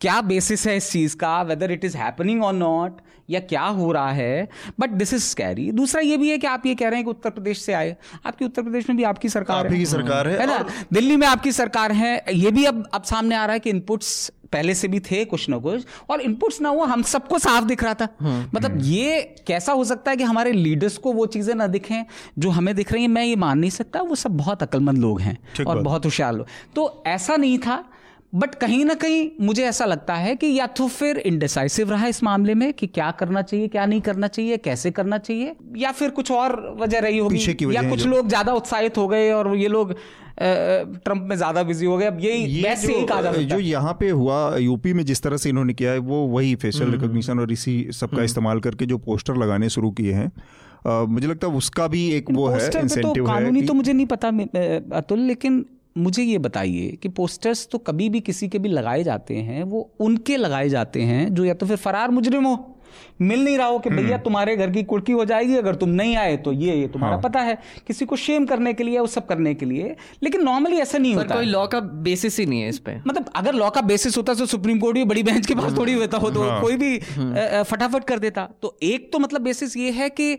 क्या बेसिस है इस चीज़ का वेदर इट इज़ हैपनिंग और नॉट या क्या हो रहा है? बट दिस इज़ स्कैरी दूसरा ये भी है कि आप ये कह रहे हैं कि उत्तर प्रदेश से आए। आपकी उत्तर प्रदेश में भी आपकी सरकार है। सरकार है, है ना? दिल्ली में आपकी सरकार है। ये भी अब अब सामने आ रहा है कि इनपुट्स पहले से भी थे कुछ ना कुछ और इनपुट्स ना हुआ हम सबको साफ़ दिख रहा था। हम्म। मतलब हम्म। ये कैसा हो सकता है कि हमारे लीडर्स को वो चीज़ें ना दिखें जो हमें दिख रही हैं? मैं ये मान नहीं सकता। वो सब बहुत अकलमंद लोग हैं और बहुत होशियार लोग। तो ऐसा नहीं था। बट कहीं ना कहीं मुझे ऐसा लगता है कि या तो फिर इनडिसाइसिव रहा इस मामले में कि क्या करना चाहिए क्या नहीं करना चाहिए कैसे करना चाहिए या फिर कुछ और वजह रही होगी या कुछ लोग ज़्यादा उत्साहित हो गए और ये लोग ट्रंप में ज़्यादा बिज़ी हो गए अब यही ये जो, ही कहा जो यहाँ पे हुआ यूपी में जिस तरह से इन्होंने किया है वो वही फेशियल रिकॉग्निशन हम्म। और इसी सबका हम्म। इस्तेमाल करके जो पोस्टर लगाने शुरू किए हैं मुझे लगता है उसका भी एक वो है इंसेंटिव तो कानूनी तो मुझे नहीं पता अतुल लेकिन मुझे ये बताइए कि पोस्टर्स तो कभी भी किसी के भी लगाए जाते हैं वो उनके लगाए जाते हैं जो या तो फिर फरार मुजरिम हो मिल नहीं रहा हो कि भैया हम्म। तुम्हारे घर की कुड़की हो जाएगी अगर तुम नहीं आए तो ये ये तुम्हारा हाँ। पता है किसी को शेम करने के लिए वो सब करने के लिए लेकिन नॉर्मली ऐसा नहीं होता कोई लॉ का बेसिस ही नहीं है इस पे मतलब अगर लॉ का बेसिस होता तो सुप्रीम कोर्ट भी बड़ी बेंच के पास थोड़ी होता हो तो हाँ। कोई भी हम्म। फटाफट कर देता तो एक तो मतलब बेसिस ये है कि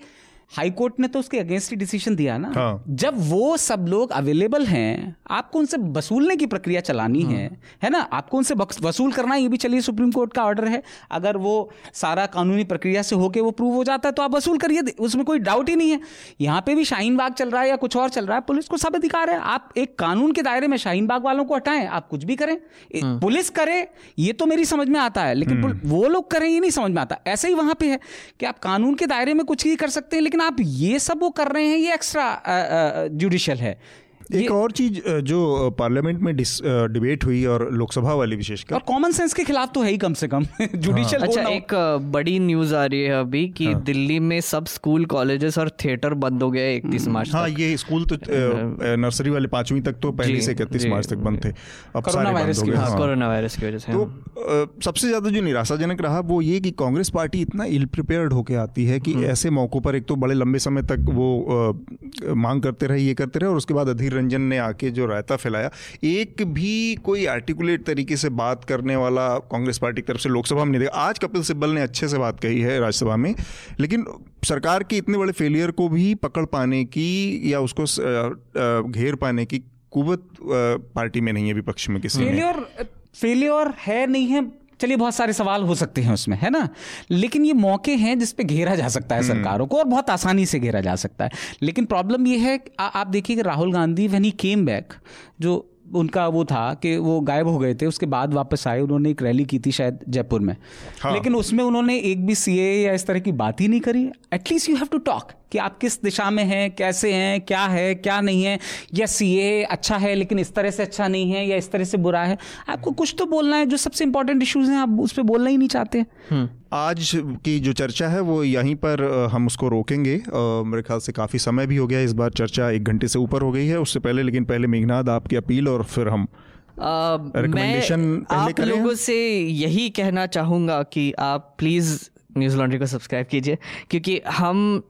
हाई कोर्ट ने तो उसके अगेंस्ट ही डिसीज़न दिया ना हाँ। जब वो सब लोग अवेलेबल हैं आपको उनसे वसूलने की प्रक्रिया चलानी हाँ। है है ना आपको उनसे वसूल करना ये भी चलिए सुप्रीम कोर्ट का ऑर्डर है अगर वो सारा कानूनी प्रक्रिया से होके वो प्रूव हो जाता है तो आप वसूल करिए उसमें कोई डाउट ही नहीं है यहाँ पे भी शाहीन बाग चल रहा है या कुछ और चल रहा है पुलिस को सब अधिकार है आप एक कानून के दायरे में शाहीन बाग वालों को हटाएँ आप कुछ भी करें हाँ। पुलिस करे ये तो मेरी समझ में आता है लेकिन हम्म। वो लोग करें ये नहीं समझ में आता ऐसे ही वहाँ पे है कि आप कानून के दायरे में कुछ ही कर सकते हैं लेकिन लेकिन आप ये सब वो कर रहे हैं ये एक्स्ट्रा जुडिशल है। एक और चीज़ जो पार्लियामेंट में डिबेट हुई और लोकसभा वाली विशेषकर और कॉमन सेंस के खिलाफ तो है ही कम से कम। जुडिशियल अच्छा एक बड़ी न्यूज़ आ रही है अभी कि हाँ। दिल्ली में सब स्कूल कॉलेजेस और थिएटर बंद हो गए इकतीस मार्च हाँ तक। ये स्कूल तो नर्सरी वाले पांचवी तक तो पहले से इकतीस मार्च तक बंद थे। अब कोरोना वायरस की वजह हाँ हाँ। कोरोना वायरस की वजह से तो हाँ। सबसे ज़्यादा जो निराशाजनक रहा वो ये कि कांग्रेस पार्टी इतना इल प्रिपेयर्ड होके आती है कि ऐसे मौक़ों पर एक तो बड़े लंबे समय तक वो मांग करते रहे ये करते रहे और उसके बाद अधीर रंजन ने आके जो रायता फैलाया, एक भी कोई आर्टिकुलेट तरीके से बात करने वाला कांग्रेस पार्टी की तरफ़ से लोकसभा में नहीं देखा। आज कपिल सिब्बल ने अच्छे से बात कही है राज्यसभा में, लेकिन सरकार के इतने बड़े फेलियर को भी पकड़ पाने की या उसको घेर पाने की कुवत पार्टी में नहीं है विपक्ष में किसी फेलियर फेलियर है नहीं है चलिए बहुत सारे सवाल हो सकते हैं उसमें है ना? लेकिन ये मौके हैं जिस पे घेरा जा सकता है सरकारों को और बहुत आसानी से घेरा जा सकता है। लेकिन प्रॉब्लम ये है आ- आप देखिए कि Rahul Gandhi when he came back जो उनका वो था कि वो गायब हो गए थे उसके बाद वापस आए उन्होंने एक रैली की थी शायद जयपुर में। हाँ। लेकिन उसमें उन्होंने एक भी सी या इस तरह की बात ही नहीं करी। At least you have to talk कि आप किस दिशा में हैं कैसे हैं क्या है क्या नहीं है? यस ये अच्छा है लेकिन इस तरह से अच्छा नहीं है या इस तरह से बुरा है। आपको कुछ तो बोलना है जो सबसे इंपॉर्टेंट इश्यूज़ हैं आप उस पर बोलना ही नहीं चाहते। आज की जो चर्चा है वो यहीं पर हम उसको रोकेंगे। मेरे ख्याल से काफ़ी समय भी हो गया इस बार चर्चा एक घंटे से ऊपर हो गई है। उससे पहले लेकिन पहले मेघनाथ आपकी अपील और फिर हम आ, मैं आप लोगों से यही कहना चाहूँगा कि आप प्लीज़ न्यूज़ लॉन्ड्री को सब्सक्राइब कीजिए क्योंकि हम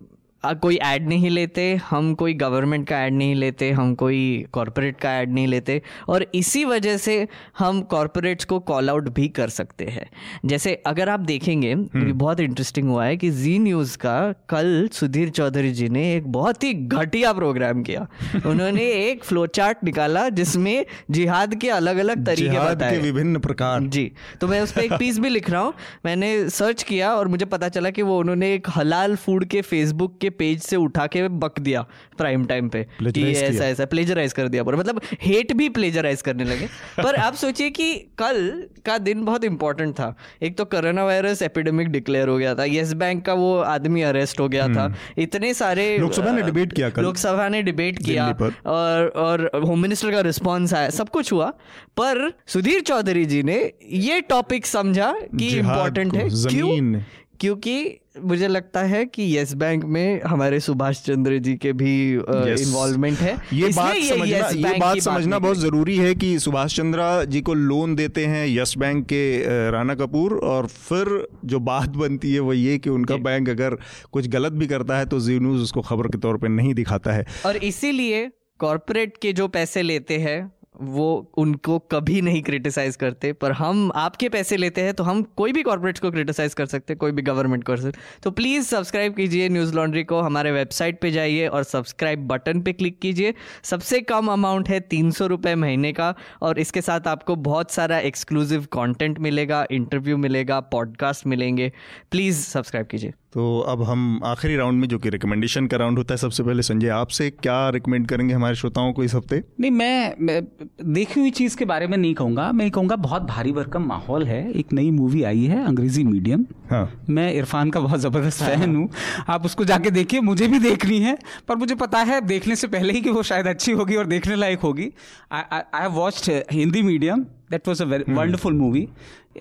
आ, कोई ऐड नहीं लेते हम कोई गवर्नमेंट का ऐड नहीं लेते हम कोई कॉरपोरेट का ऐड नहीं लेते और इसी वजह से हम कॉरपोरेट्स को कॉल आउट भी कर सकते हैं। जैसे अगर आप देखेंगे ये बहुत इंटरेस्टिंग हुआ है कि जी न्यूज़ का कल सुधीर चौधरी जी ने एक बहुत ही घटिया प्रोग्राम किया। उन्होंने एक फ्लो चार्ट निकाला जिसमें जिहाद के अलग अलग तरीके बताए। विभिन्न प्रकार। जी तो मैं उस पर एक पीस भी लिख रहा हूँ। मैंने सर्च किया और मुझे पता चला कि वो उन्होंने एक हलाल फ़ूड के फेसबुक के पेज से उठा के बक दिया प्राइम टाइम पे कि ऐसा ऐसा प्लेजराइज कर दिया पूरा। मतलब हेट भी प्लेजराइज करने लगे। पर आप सोचिए कि कल का दिन बहुत इंपॉर्टेंट था। एक तो कोरोना वायरस एपिडेमिक डिक्लेयर हो गया था। येस बैंक का वो आदमी अरेस्ट हो गया था। इतने सारे हम्म। लोकसभा ने debate किया लोकसभा ने डिबेट किया और और होम मिनिस्टर का रिस्पांस आया। सब कुछ हुआ। पर सुधीर चौधरी जी ने ये टॉपिक समझा कि जिहाद इम्पोर्टेंट है। क्यों? क्योंकि मुझे लगता है कि यस बैंक में हमारे सुभाष चंद्र जी के भी इन्वॉल्वमेंट है। ये बात समझना Yes ये बात समझना। बहुत ज़रूरी है कि सुभाष चंद्रा जी को लोन देते हैं यस बैंक के राणा कपूर और फिर जो बात बनती है वो ये कि उनका बैंक अगर कुछ गलत भी करता है तो जी न्यूज़ उसको खबर के तौर पर नहीं दिखाता है। और इसीलिए कॉरपोरेट के जो पैसे लेते हैं वो उनको कभी नहीं क्रिटिसाइज करते पर हम आपके पैसे लेते हैं तो हम कोई भी कॉर्पोरेट्स को क्रिटिसाइज कर सकते हैं कोई भी गवर्नमेंट को कर सकते तो प्लीज़ सब्सक्राइब कीजिए न्यूज़ लॉन्ड्री को हमारे वेबसाइट पे जाइए और सब्सक्राइब बटन पे क्लिक कीजिए। सबसे कम अमाउंट है तीन सौ रुपये महीने का और इसके साथ आपको बहुत सारा एक्सक्लूसिव कॉन्टेंट मिलेगा इंटरव्यू मिलेगा पॉडकास्ट मिलेंगे। प्लीज़ सब्सक्राइब कीजिए। तो अब हम आखिरी राउंड में जो कि रिकमेंडेशन का राउंड होता है सबसे पहले संजय आपसे क्या रिकमेंड करेंगे हमारे श्रोताओं को इस हफ़्ते? नहीं मैं, मैं देखी हुई चीज़ के बारे में नहीं कहूँगा। मैं कहूँगा बहुत भारी भरकम माहौल है। एक नई मूवी आई है अंग्रेज़ी मीडियम हाँ। मैं इरफान का बहुत ज़बरदस्त फ़ैन हूँ। आप उसको जाके देखिए मुझे भी देखनी है पर मुझे पता है देखने से पहले ही कि वो शायद अच्छी होगी और देखने लायक होगी। I have watched Hindi medium that was a very wonderful movie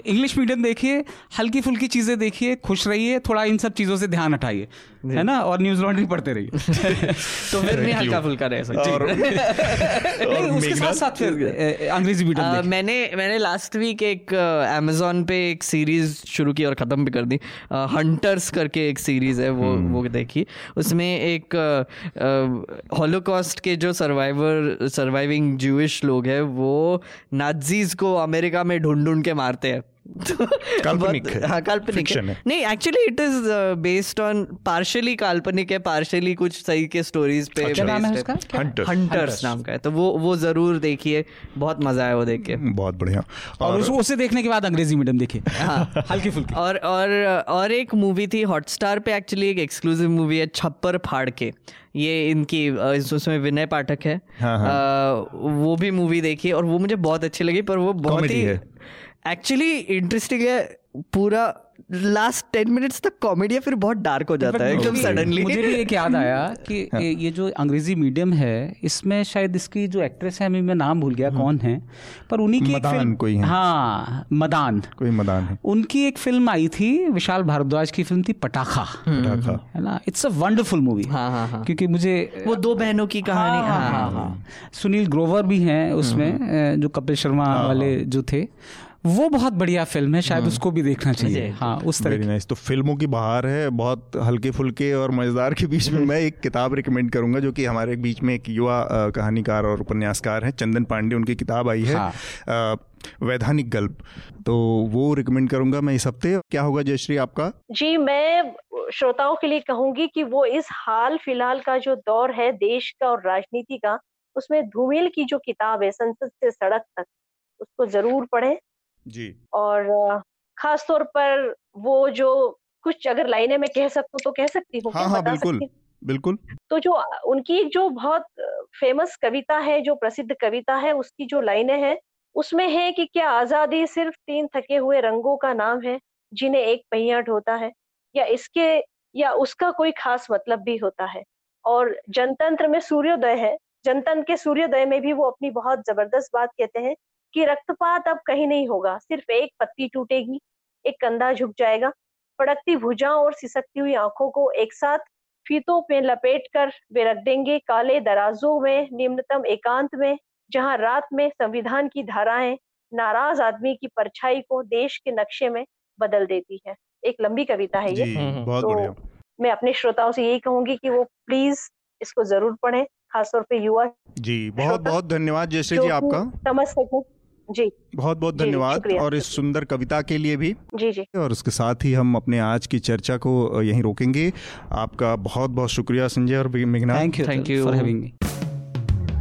English medium देखिए हल्की फुल्की चीज़ें देखिए खुश रहिए थोड़ा इन सब चीज़ों से ध्यान हटाइए है ना? और न्यूज़ लॉन्ड्री पढ़ते रहिए। तो फिर नहीं हल्का फुल्का रह सकते उसके साथ साथ फिर अंग्रेज़ी मीडियम मैंने मैंने लास्ट वीक एक अमेजोन पे एक सीरीज़ शुरू की और ख़त्म भी कर दी। हंटर्स करके एक सीरीज़ है वो वो देखी। उसमें एक हॉलोकॉस्ट के जो सर्वाइवर सर्वाइविंग जूइश लोग हैं वो नाजीज को अमेरिका में ढूंढ ढूंढ के मारते हैं। काल्पनिक है। हाँ काल्पनिक है। है। नहीं actually it is based on partially काल्पनिक है पार्शियली कुछ सही के स्टोरीज पे क्या नाम है उसका? क्या? Hunters। हंटर्स नाम का है। तो वो वो ज़रूर देखिए बहुत मज़ा आया वो देख के। बहुत बढ़िया। और उस- उसे देखने के बाद अंग्रेज़ी मीडियम देखिए। हाँ। हल्की फुल्की। और और और एक मूवी थी हॉटस्टार पे एक्चुअली एक एक्सक्लूसिव मूवी है छप्पर फाड़ के। ये इनकी उसमें विनय पाठक है। हाँ, अ, वो भी मूवी देखी और वो मुझे बहुत अच्छी लगी पर वो बहुत ही है। एक्चुअली इंटरेस्टिंग है पूरा लास्ट टेन मिनट्स तक कॉमेडी है फिर बहुत डार्क हो जाता है एकदम सडनली मुझे भी एक याद आया कि ये ये जो अंग्रेज़ी मीडियम है इसमें शायद इसकी जो एक्ट्रेस है अभी मैं नाम भूल गया कौन है पर उन्हीं की एक मदान फ़िल्म कोई है। हाँ मदान। कोई मदान है। उनकी एक फ़िल्म आई थी विशाल भारद्वाज की फ़िल्म थी पटाखा। पटाखा। है ना? इट्स अ वंडरफुल मूवी हाँ हाँ हाँ। क्योंकि मुझे वो दो बहनों की कहानी। हाँ हाँ हाँ सुनील ग्रोवर भी हैं उसमें जो कपिल शर्मा वाले जो थे। वो बहुत बढ़िया फ़िल्म है शायद उसको भी देखना चाहिए। हाँ उस तरह नाइस तो फ़िल्मों की बहार है बहुत हल्के फुल्के और मज़ेदार के बीच में मैं एक किताब रिकमेंड करूँगा जो कि हमारे बीच में एक युवा कहानीकार और उपन्यासकार हैं चंदन पांडे उनकी किताब आई है हाँ। वैधानिक गल्प। तो वो रिकमेंड करूँगा मैं इस हफ़्ते। क्या होगा जयश्री आपका? जी मैं श्रोताओं के लिए कहूँगी कि वो इस हाल फ़िलहाल का जो दौर है देश का और राजनीति का उसमें धूमिल की जो किताब है संसद से सड़क तक उसको ज़रूर पढ़ें। जी। और खास तौर पर वो जो कुछ अगर लाइने में कह सकूँ तो कह सकती हूँ हाँ हाँ बिल्कुल सकती बिल्कुल। तो जो उनकी एक जो बहुत फ़ेमस कविता है जो प्रसिद्ध कविता है उसकी जो लाइने हैं उसमें है कि क्या आज़ादी सिर्फ़ तीन थके हुए रंगों का नाम है जिन्हें एक पहिया ढोता है या इसके या उसका कोई खास मतलब भी होता है। और जनतंत्र में सूर्योदय है जनतंत्र के सूर्योदय में भी वो अपनी बहुत ज़बरदस्त बात कहते हैं कि रक्तपात अब कहीं नहीं होगा सिर्फ़ एक पत्ती टूटेगी एक कंधा झुक जाएगा। फड़कती भुजाओं और सिसकती हुई आँखों को एक साथ फीतों पे लपेट कर वे रख देंगे काले दराजों में निम्नतम एकांत में जहाँ रात में संविधान की धाराएँ नाराज़ आदमी की परछाई को देश के नक्शे में बदल देती है। एक लंबी कविता है ये। हम्म, बहुत तो मैं अपने श्रोताओं से यही कहूँगी कि वो प्लीज़ इसको ज़रूर पढ़ें खासतौर पे युवा जी बहुत बहुत धन्यवाद जैसे जी आपका। समझ सकें। जी। बहुत बहुत धन्यवाद और इस सुंदर कविता के लिए भी। जी जी। और उसके साथ ही हम अपने आज की चर्चा को यहीं रोकेंगे। आपका बहुत बहुत शुक्रिया संजय और मेघना। Thank you Thank you. For having me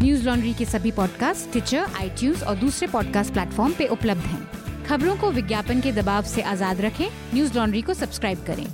news laundry के सभी पॉडकास्ट ट्विटर आईटीज और दूसरे पॉडकास्ट प्लेटफॉर्म पे उपलब्ध हैं। खबरों को विज्ञापन के दबाव से आज़ाद रखें। न्यूज़ लॉन्ड्री को सब्सक्राइब करें।